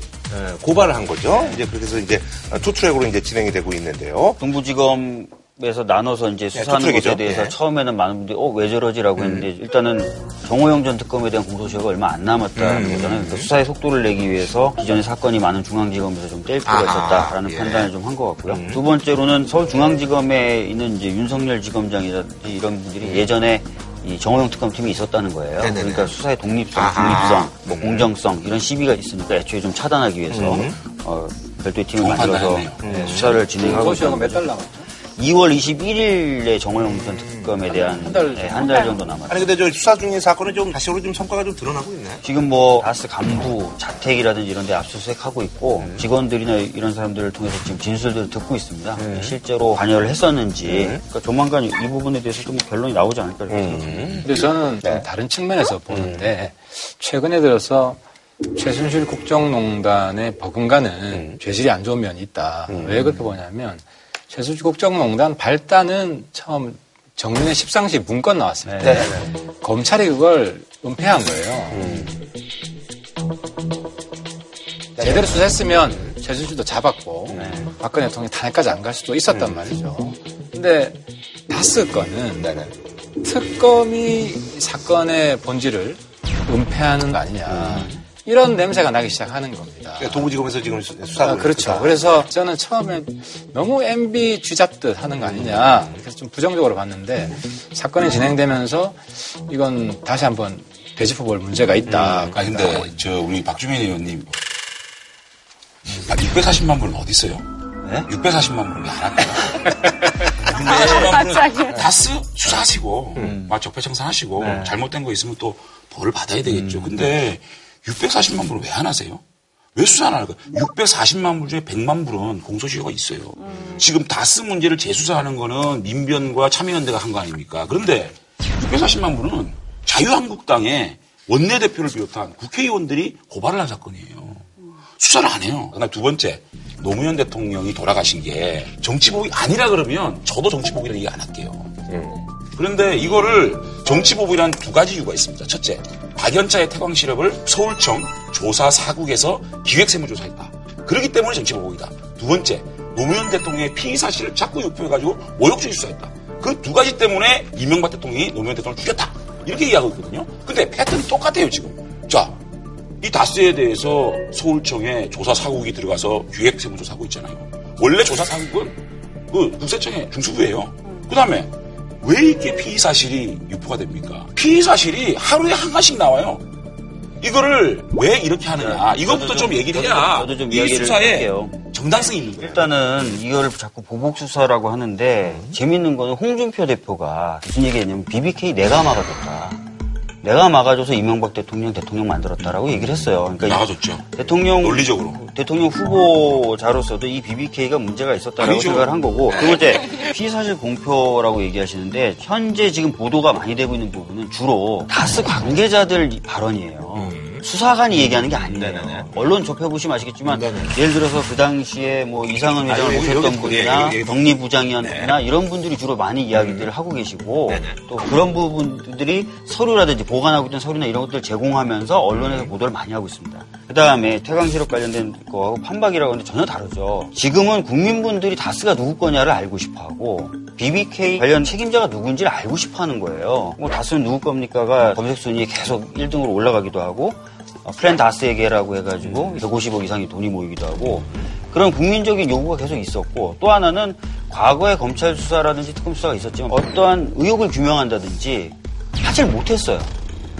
고발을 한 거죠. 이제 그렇게 해서 이제 투트랙으로 이제 진행이 되고 있는데요. 동부지검 에서 나눠서 이제 수사하는 투트랙이죠. 것에 대해서 네. 처음에는 많은 분들이 어 왜 저러지라고 했는데 일단은 정호영 전 특검에 대한 공소시효가 얼마 안 남았다는 음. 거잖아요. 그러니까 수사의 속도를 내기 위해서 기존의 사건이 많은 중앙지검에서 좀 뗄 필요가 있었다라는 예. 판단을 좀 한 것 같고요. 두 번째로는 서울중앙지검에 있는 이제 윤석열 지검장이라든지 이런 분들이 예전에 이 정호영 특검팀이 있었다는 거예요. 네네네. 그러니까 수사의 독립성. 중립성, 뭐 공정성 이런 시비가 있으니까 애초에 좀 차단하기 위해서 음. 어, 별도의 팀을 만들어서. 네, 수사를 진행하고 공소시효가 있다는 몇 거죠. 달 남았죠? 2월 21일에 정호영 전 특검에 대한 한달한달 정도 남았어요. 아니 근데 저 수사 중인 사건은 좀 다시로 좀 성과가 좀 드러나고 있네. 지금 뭐 다스 간부 자택이라든지 이런 데 압수수색하고 있고 직원들이나 이런 사람들을 통해서 지금 진술들을 듣고 있습니다. 실제로 관여를 했었는지 그러니까 조만간 이 부분에 대해서 좀 결론이 나오지 않을까 이렇게 생각합니다. 근데 저는 좀 다른 측면에서 보는데 최근에 들어서 최순실 국정농단의 버금가는 죄질이 안 좋은 면이 있다. 왜 그렇게 보냐면 최순실 국정농단 발단은 처음 정윤의 십상시 문건 나왔을 때 검찰이 그걸 은폐한 거예요. 제대로 수사했으면 최순실도 잡았고 박근혜 대통령이 탄핵까지 안 갈 수도 있었단 말이죠. 근데 다스 건은 특검이 이 사건의 본질을 은폐하는 거 아니냐. 이런 냄새가 나기 시작하는 겁니다. 동부지검에서 지금 수- 수사를 아, 그렇죠. 그래서 저는 처음에 너무 MB 쥐잡듯 하는 거 아니냐. 그래서 좀 부정적으로 봤는데 사건이 진행되면서 이건 다시 한번 되짚어볼 문제가 있다. 아 근데 저 우리 박주민 의원님 아, 640만 불은 어디 있어요? 네? 640만 불은 왜안 할까요? 갑자기. 다스 수사하시고 막 적폐청산하시고 네. 잘못된 거 있으면 또 벌을 받아야 되겠죠. 근데 640만 불은 왜안 하세요? 왜 수사 안 할까요? 640만 불 중에 100만 불은 공소시효가 있어요. 지금 다스 문제를 재수사하는 거는 민변과 참여연대가 한 거 아닙니까? 그런데 640만 불은 자유한국당의 원내대표를 비롯한 국회의원들이 고발을 한 사건이에요. 수사를 안 해요. 그다음 두 번째, 노무현 대통령이 돌아가신 게 정치복이 아니라 그러면 저도 정치복이라 얘기 안 할게요. 그런데 이거를 정치보복이란 두 가지 이유가 있습니다. 첫째, 박연차의 태광 실업을 서울청 조사 사국에서 기획세무조사했다. 그렇기 때문에 정치보복이다. 두 번째, 노무현 대통령의 피의 사실을 자꾸 유포해가지고 모욕죄 수사했다. 그 두 가지 때문에 이명박 대통령이 노무현 대통령을 죽였다. 이렇게 이야기하고 있거든요. 근데 패턴이 똑같아요, 지금. 자, 이 다스에 대해서 서울청에 조사 사국이 들어가서 기획세무조사하고 있잖아요. 원래 조사 사국은 그 국세청의 중수부예요. 그 다음에 왜 이렇게 피의 사실이 유포가 됩니까? 피의 사실이 하루에 한 가지씩 나와요. 이거를 왜 이렇게 하느냐? 이것부터 좀 얘기를 해야 저도 좀 이 수사에 할게요. 정당성이 있는 거예요. 일단은 이걸 자꾸 보복 수사라고 하는데 재밌는 거는 홍준표 대표가 무슨 얘기했냐면 BBK 내가 막아줬다. 내가 막아줘서 이명박 대통령 대통령 만들었다라고 얘기를 했어요. 그러니까 나가줬죠. 대통령 논리적으로. 대통령 후보자로서도 이 BBK가 문제가 있었다라고 아니죠. 생각을 한 거고 두 번째 피의사실 공표라고 얘기하시는데 현재 지금 보도가 많이 되고 있는 부분은 주로 다스 관계자들 발언이에요. 수사관이 얘기하는 게 아니에요. 언론 접해보시면 아시겠지만 예를 들어서 그 당시에 뭐 이상은 회장을 아니, 여기, 모셨던 여기, 분이나 여기, 여기. 독립부장이었나 이런 분들이 주로 많이 이야기들을 하고 계시고 또 그런 부분들이 서류라든지 보관하고 있던 서류나 이런 것들을 제공하면서 언론에서 보도를 많이 하고 있습니다. 그 다음에 태광실업 관련된 거하고 판박이라고 하는데 전혀 다르죠. 지금은 국민분들이 다스가 누구 거냐를 알고 싶어 하고 BBK 관련 책임자가 누군지를 알고 싶어 하는 거예요. 뭐 다스는 누구 겁니까가 검색 순위에 계속 1등으로 올라가기도 하고 어, 프렌 다스에게라고 해가지고 150억 이상의 돈이 모이기도 하고 그런 국민적인 요구가 계속 있었고 또 하나는 과거에 검찰 수사라든지 특검 수사가 있었지만 어떠한 의혹을 규명한다든지 하질 못했어요.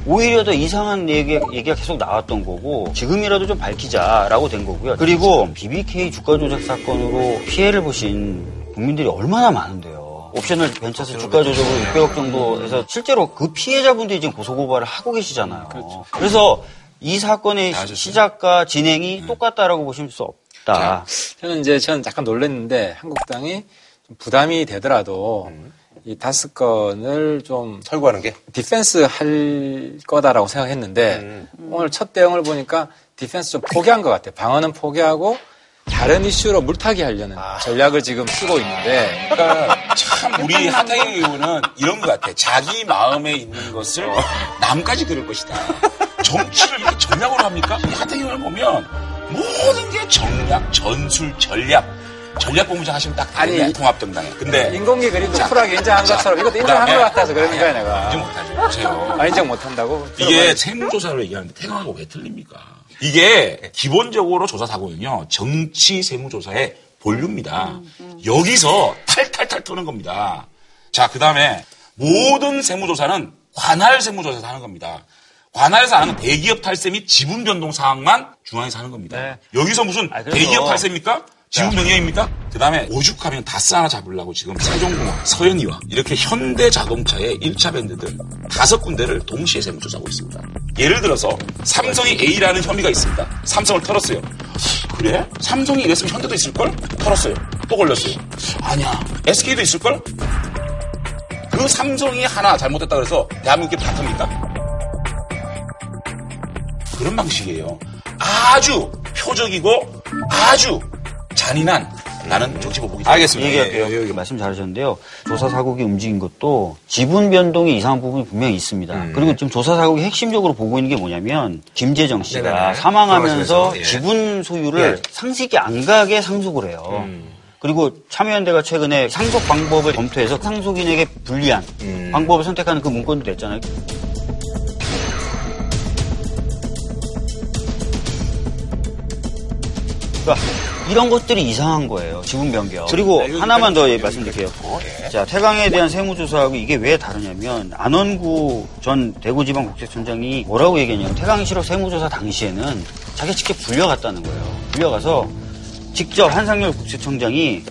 오히려 더 이상한 얘기, 얘기가 계속 나왔던 거고 지금이라도 좀 밝히자라고 된 거고요. 그리고 BBK 주가 조작 사건으로 피해를 보신 국민들이 얼마나 많은데요. 옵셔널 벤처스 주가 조작으로 600억 정도 해서 실제로 그 피해자분들이 지금 고소고발을 하고 계시잖아요. 그래서 이 사건의 시작과 진행이 똑같다라고 보실 수 없다. 저는 이제 저는 잠깐 놀랐는데 한국당이 좀 부담이 되더라도 이 다스 건을 좀 철거하는 게? defense 할 거다라고 생각했는데 오늘 첫 대응을 보니까 defense 좀 포기한 것 같아요. 방어는 포기하고 다른 이슈로 물타기 하려는 전략을 지금 쓰고 있는데 그러니까 참 우리 하태경 의원은 이런 것 같아. 자기 마음에 있는 것을 남까지 들을 것이다. 정치를 이렇게 전략으로 합니까? 이 하태경 의원 보면 모든 게 전략, 전술, 전략. 전략 본부장 하시면 딱 아니, 통합정당에. 근데 인공기 그림도 자, 쿨하게 인정한 자, 것처럼 이것도 인정한 것 같아서 그러는 거야 내가. 인정 못하죠. 아, 인정 못한다고? 이게 세무조사를 얘기하는데 태강하고 왜 틀립니까? 이게 기본적으로 조사 사고는요 정치 세무조사의 본류입니다. 여기서 탈탈탈 터는 겁니다. 자, 그 다음에 모든 세무조사는 관할 세무조사에서 하는 겁니다. 관할에서 하는 대기업 탈세 및 지분 변동 사항만 중앙에서 하는 겁니다. 여기서 무슨 그래서- 대기업 탈세입니까? 지금 명령입니까? 그 다음에 오죽하면 다스 하나 잡으려고 지금 세종공업, 서현이와 이렇게 현대 자동차의 1차 밴드들 다섯 군데를 동시에 세무조사하고 있습니다. 예를 들어서 삼성이 A라는 혐의가 있습니다. 삼성을 털었어요. 그래? 삼성이 이랬으면 현대도 있을걸? 털었어요. 또 걸렸어요. 아니야. SK도 있을걸? 그 삼성이 하나 잘못했다 그래서 대한민국에 다 탑니까? 그런 방식이에요. 아주 표적이고 아주 잔인한 나는 정치 보복이 얘기할게요. 여기 말씀 잘하셨는데요. 조사 사국이 움직인 것도 지분 변동에 이상한 부분이 분명히 있습니다. 음. 그리고 지금 조사 사국이 핵심적으로 보고 있는 게 뭐냐면 김재정 씨가 네네네. 사망하면서 돌아가시면서, 예. 지분 소유를 예. 상식이 안 가게 상속을 해요. 음. 그리고 참여연대가 최근에 상속 방법을 검토해서 상속인에게 불리한 음. 방법을 선택하는 그 문건도 냈잖아요. 그러니까 이런 것들이 이상한 거예요. 지분 변경. 그리고 하나만 더 말씀드릴게요. 자, 태강에 대한 세무조사하고 이게 왜 다르냐면 안원구 전 대구지방국세청장이 뭐라고 얘기했냐면 태강 실업 세무조사 당시에는 자기가 직접 불려갔다는 거예요. 불려가서 직접 한상열 국세청장이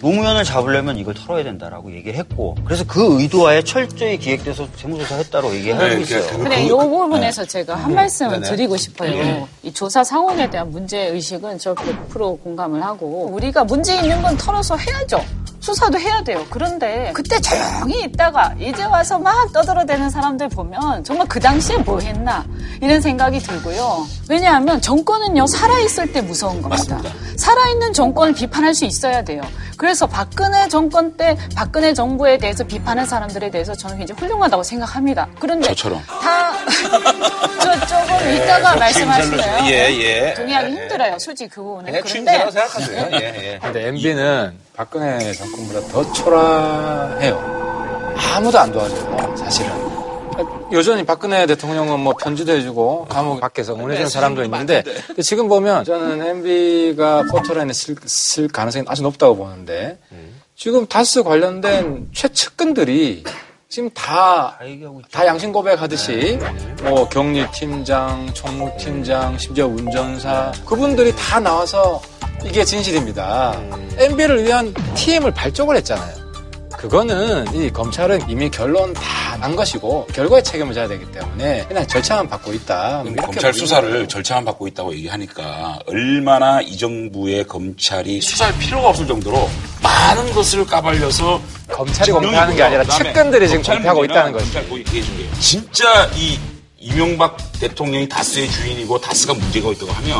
노무현을 잡으려면 이걸 털어야 된다라고 얘기를 했고 그래서 그 의도하에 철저히 기획돼서 세무조사 했다고 얘기하고 네, 있어요. 근데 이 부분에서 제가 한 말씀 네네. 드리고 싶어요. 네. 이 조사 상황에 대한 문제 의식은 저 100% 공감을 하고 우리가 문제 있는 건 털어서 해야죠. 수사도 해야 돼요. 그런데 그때 조용히 있다가 이제 와서 막 떠들어대는 사람들 보면 정말 그 당시에 뭐 했나 이런 생각이 들고요. 왜냐하면 정권은요 살아있을 때 무서운 겁니다. 살아있는 정권을 비판할 수 있어야 돼요. 그래서 박근혜 정권 때 박근혜 정부에 대해서 비판한 사람들에 대해서 저는 굉장히 훌륭하다고 생각합니다. 그런데 저처럼. 다 저 조금 이따가 말씀하시네요. 예, 예. 동의하기 힘들어요. 솔직히 그 부분은. 네, 취임새라고 생각하세요. 예, 예. 근데 MB는 박근혜 정권보다 더 초라해요. 아무도 안 도와줘요, 사실은. 여전히 박근혜 대통령은 뭐 편지도 해주고 감옥 밖에서 응원해주는 사람도 있는데 지금 보면 저는 MB가 포토라인에 쓸, 쓸 가능성이 아주 높다고 보는데 지금 다스 관련된 최측근들이 지금 다, 다 양심 고백하듯이, 뭐, 격리팀장, 총무팀장, 심지어 운전사, 그분들이 다 나와서 이게 진실입니다. MB를 위한 TM을 발족을 했잖아요. 그거는 이 검찰은 이미 결론 다 난 것이고, 결과에 책임을 져야 되기 때문에 그냥 절차만 받고 있다. 검찰 수사를 거예요. 절차만 받고 있다고 얘기하니까 얼마나 이 정부의 검찰이 수사할 필요가 없을 정도로 많은 것을 까발려서 검찰이 공표하는 게 아니라 측근들이 지금 공표하고 있다는 거죠. 진짜 이 이명박 대통령이 다스의 주인이고 다스가 문제가 있다고 하면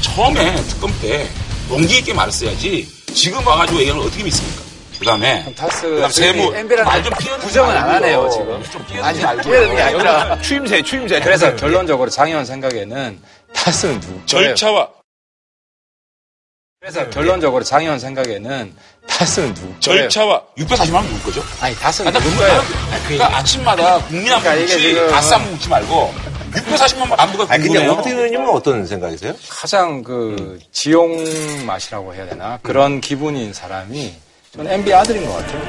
처음에 특검 때 용기 있게 말했어야지 지금 와가지고 얘기하는 걸 어떻게 믿습니까? 그 다음에 다스 그다음 세무 MB라는 말좀 피하는 부정은 안 하네요 지금. 아니 피하는 게 아니라 취임새, 취임새. 그래서 결론적으로 장 의원 생각에는 다스는 누구? 절차와 그래서 결론적으로 장 의원 생각에는 다스는 누구? 절차와 640만 원 누굴 거죠? 아니 다스는 아니, 누구 거예요? 그러니까 아침마다 국민 그러니까 이게 묻지 지금- 다스 안보 묻지 말고 640만 안보가 아니, 근데 궁금해요. 오태훈 의원님은 어떤 생각이세요? 가장 그 지용 맛이라고 해야 되나 그런 기분인 사람이 저는 MB 아들인 것 같아요.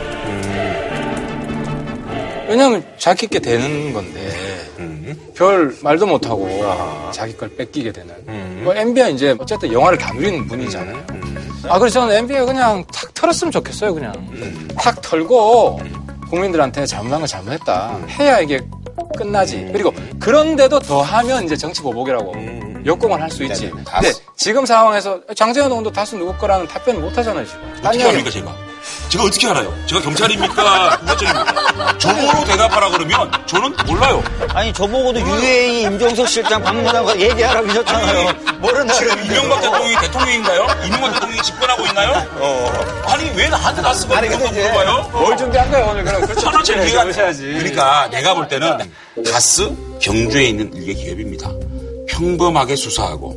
왜냐하면 자기 게 되는 건데 별 말도 못하고 자기 걸 뺏기게 되는. 뭐 MB가 이제 어쨌든 영화를 다 누리는 분이잖아요. 아 그래서 저는 MB가 그냥 탁 털었으면 좋겠어요. 그냥 탁 털고 국민들한테 잘못한 건 잘못했다. 해야 이게 끝나지. 그리고 그런데도 더 하면 이제 정치 보복이라고 역공을 할 수 있지. 근데 지금 상황에서 장재현 의원도 다수 누구 거라는 답변을 못 하잖아요, 지금. 어떻게 합니까, 제가? 제가 어떻게 알아요? 제가 경찰입니까? 국가적입니까? 저보고 대답하라 그러면 저는 몰라요. 아니 저보고도 UAE 임종석 실장 방문하고 얘기하라고 하셨잖아요. 모른다 지금. 이명박 대통령이 대통령인가요? 이명박 대통령이 집권하고 있나요? 아니 왜 나한테 나스가 아니 근데 물어봐요? 뭘 준비한 거야, 오늘 그럼? 그렇죠. 천원짜리 기가 해야지. 그러니까 내가 볼 때는 다스 경주에 있는 일개 기업입니다. 평범하게 수사하고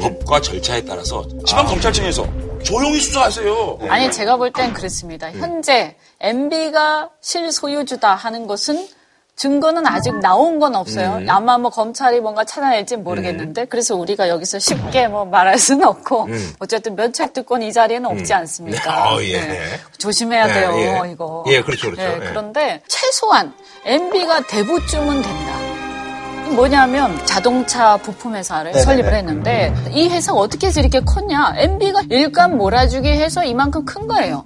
법과 절차에 따라서 지방 검찰청에서 조용히 수사하세요. 아니 제가 볼 땐 그렇습니다. 현재 MB가 실소유주다 하는 것은 증거는 아직 나온 건 없어요. 음. 아마 뭐 검찰이 뭔가 찾아낼지 모르겠는데 그래서 우리가 여기서 쉽게 뭐 말할 수는 없고 음. 어쨌든 면책특권 이 자리에는 없지 음. 않습니까? 어, 예. 네. 조심해야 네, 돼요 예. 이거. 예, 그렇죠, 그렇죠. 네, 예. 그런데 최소한 MB가 대부쯤은 된다. 뭐냐면 자동차 부품 회사를 네네네. 설립을 했는데 이 회사가 어떻게 해서 이렇게 컸냐? MB가 일감 몰아주기 해서 이만큼 큰 거예요.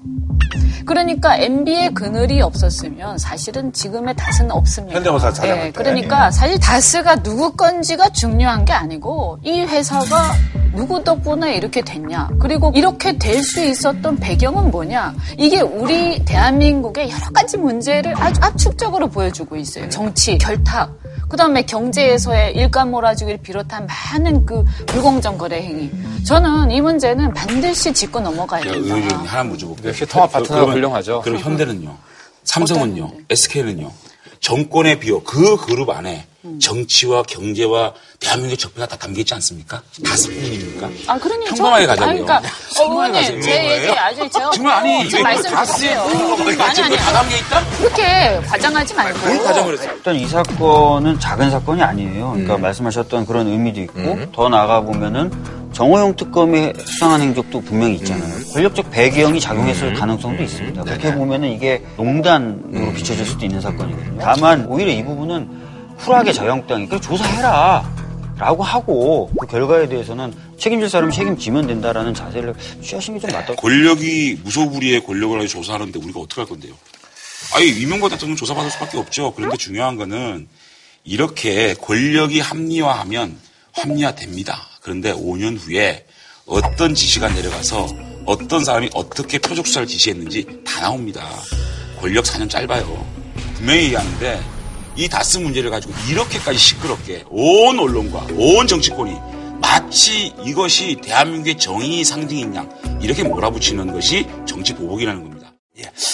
그러니까 MB의 그늘이 없었으면 사실은 지금의 다스는 없습니다. 현대모사 찾아볼 때. 예, 그러니까 사실 다스가 누구 건지가 중요한 게 아니고 이 회사가 누구 덕분에 이렇게 됐냐. 그리고 이렇게 될 수 있었던 배경은 뭐냐. 이게 우리 대한민국의 여러 가지 문제를 아주 압축적으로 보여주고 있어요. 정치, 결탁. 그 다음에 경제에서의 일감 몰아주기를 비롯한 많은 그 불공정 거래 행위. 저는 이 문제는 반드시 짚고 넘어가야 야, 된다. 의원님 하나 물어볼게요. 역시 통합 파 그러면- 훌륭하죠. 그럼 현대는요? 삼성은요? SK는요? 정권의 비호 그 그룹 안에 음. 정치와 경제와 대한민국의 적폐가 다 담겨 있지 않습니까? 다스뿐입니까? 아, 그러니까 평범하게 저- 가자고요. 아니, 그러니까, 어, 가자고요. 제 얘기 아주 제가. 정말 아니, 좀 이거 말씀 다스의 주세요. 그룹이 아니, 아니, 다 담겨 있다? 그렇게 과장하지 말고. 일단 이 사건은 작은 사건이 아니에요. 그러니까 말씀하셨던 그런 의미도 있고 더 나아가 보면은 정호영 특검이 수상한 행적도 분명히 있잖아요. 권력적 배경이 작용했을 가능성도 있습니다. 그렇게 보면은 이게 농단으로 비춰질 수도 있는 사건이거든요. 다만 오히려 이 부분은 쿨하게 자영당이 그래 조사해라. 라고 하고 그 결과에 대해서는 책임질 사람이 책임지면 된다라는 자세를 취하시는 게좀 맞다. 권력이 무소불위의 권력을 가지고 조사하는데 우리가 어떻게 할 건데요? 아니, 이명박 대통령 조사받을 수밖에 없죠. 그런데 중요한 거는 이렇게 권력이 합리화하면 합리화됩니다. 그런데 5년 후에 어떤 지시가 내려가서 어떤 사람이 어떻게 표적 수사를 지시했는지 다 나옵니다. 권력 4년 짧아요. 분명히 얘기하는데 이 다스 문제를 가지고 이렇게까지 시끄럽게 온 언론과 온 정치권이 마치 이것이 대한민국의 정의 상징인 양 이렇게 몰아붙이는 것이 정치 보복이라는 겁니다.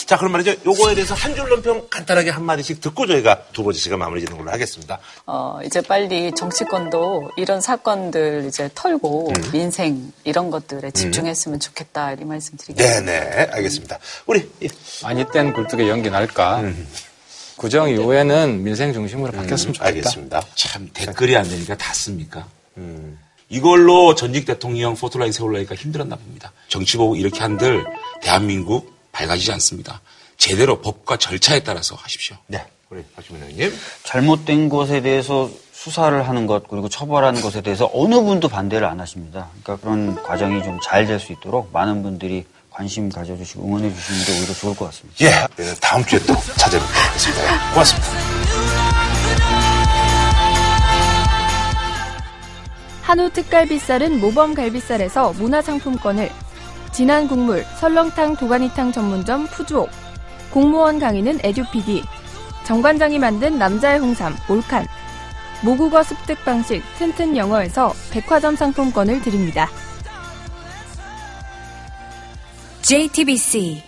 자, 그럼 말이죠. 요거에 대해서 한 줄 논평 간단하게 한마디씩 듣고 저희가 두 번째 시간 마무리 짓는 걸로 하겠습니다. 어, 이제 빨리 정치권도 이런 사건들 이제 털고 음. 민생 이런 것들에 집중했으면 좋겠다 이 말씀 드리겠습니다. 네네, 알겠습니다. 우리. 많이 뗀 굴뚝에 연기 날까? 구정 이후에는 민생 중심으로 바뀌었으면 좋겠다. 알겠습니다. 참 댓글이 안 되니까 다 씁니까? 이걸로 전직 대통령 포토라인 세우려니까 힘들었나 봅니다. 정치 보고 이렇게 한들 대한민국 밝아지지 않습니다. 제대로 법과 절차에 따라서 하십시오. 네, 우리 박주민 의원님. 잘못된 것에 대해서 수사를 하는 것 그리고 처벌하는 것에 대해서 어느 분도 반대를 안 하십니다. 그러니까 그런 과정이 좀 잘 될 수 있도록 많은 분들이 관심 가져주시고 응원해 주시는 게 오히려 좋을 것 같습니다. 예, 네, 다음 주에 또 찾아뵙도록 하겠습니다. 고맙습니다. 한우 특갈비살은 모범 갈비살에서 문화상품권을 진한 국물 설렁탕 도가니탕 전문점 푸주옥. 공무원 강의는 에듀피디. 정관장이 만든 남자의 홍삼 올칸. 모국어 습득 방식 튼튼 영어에서 백화점 상품권을 드립니다. JTBC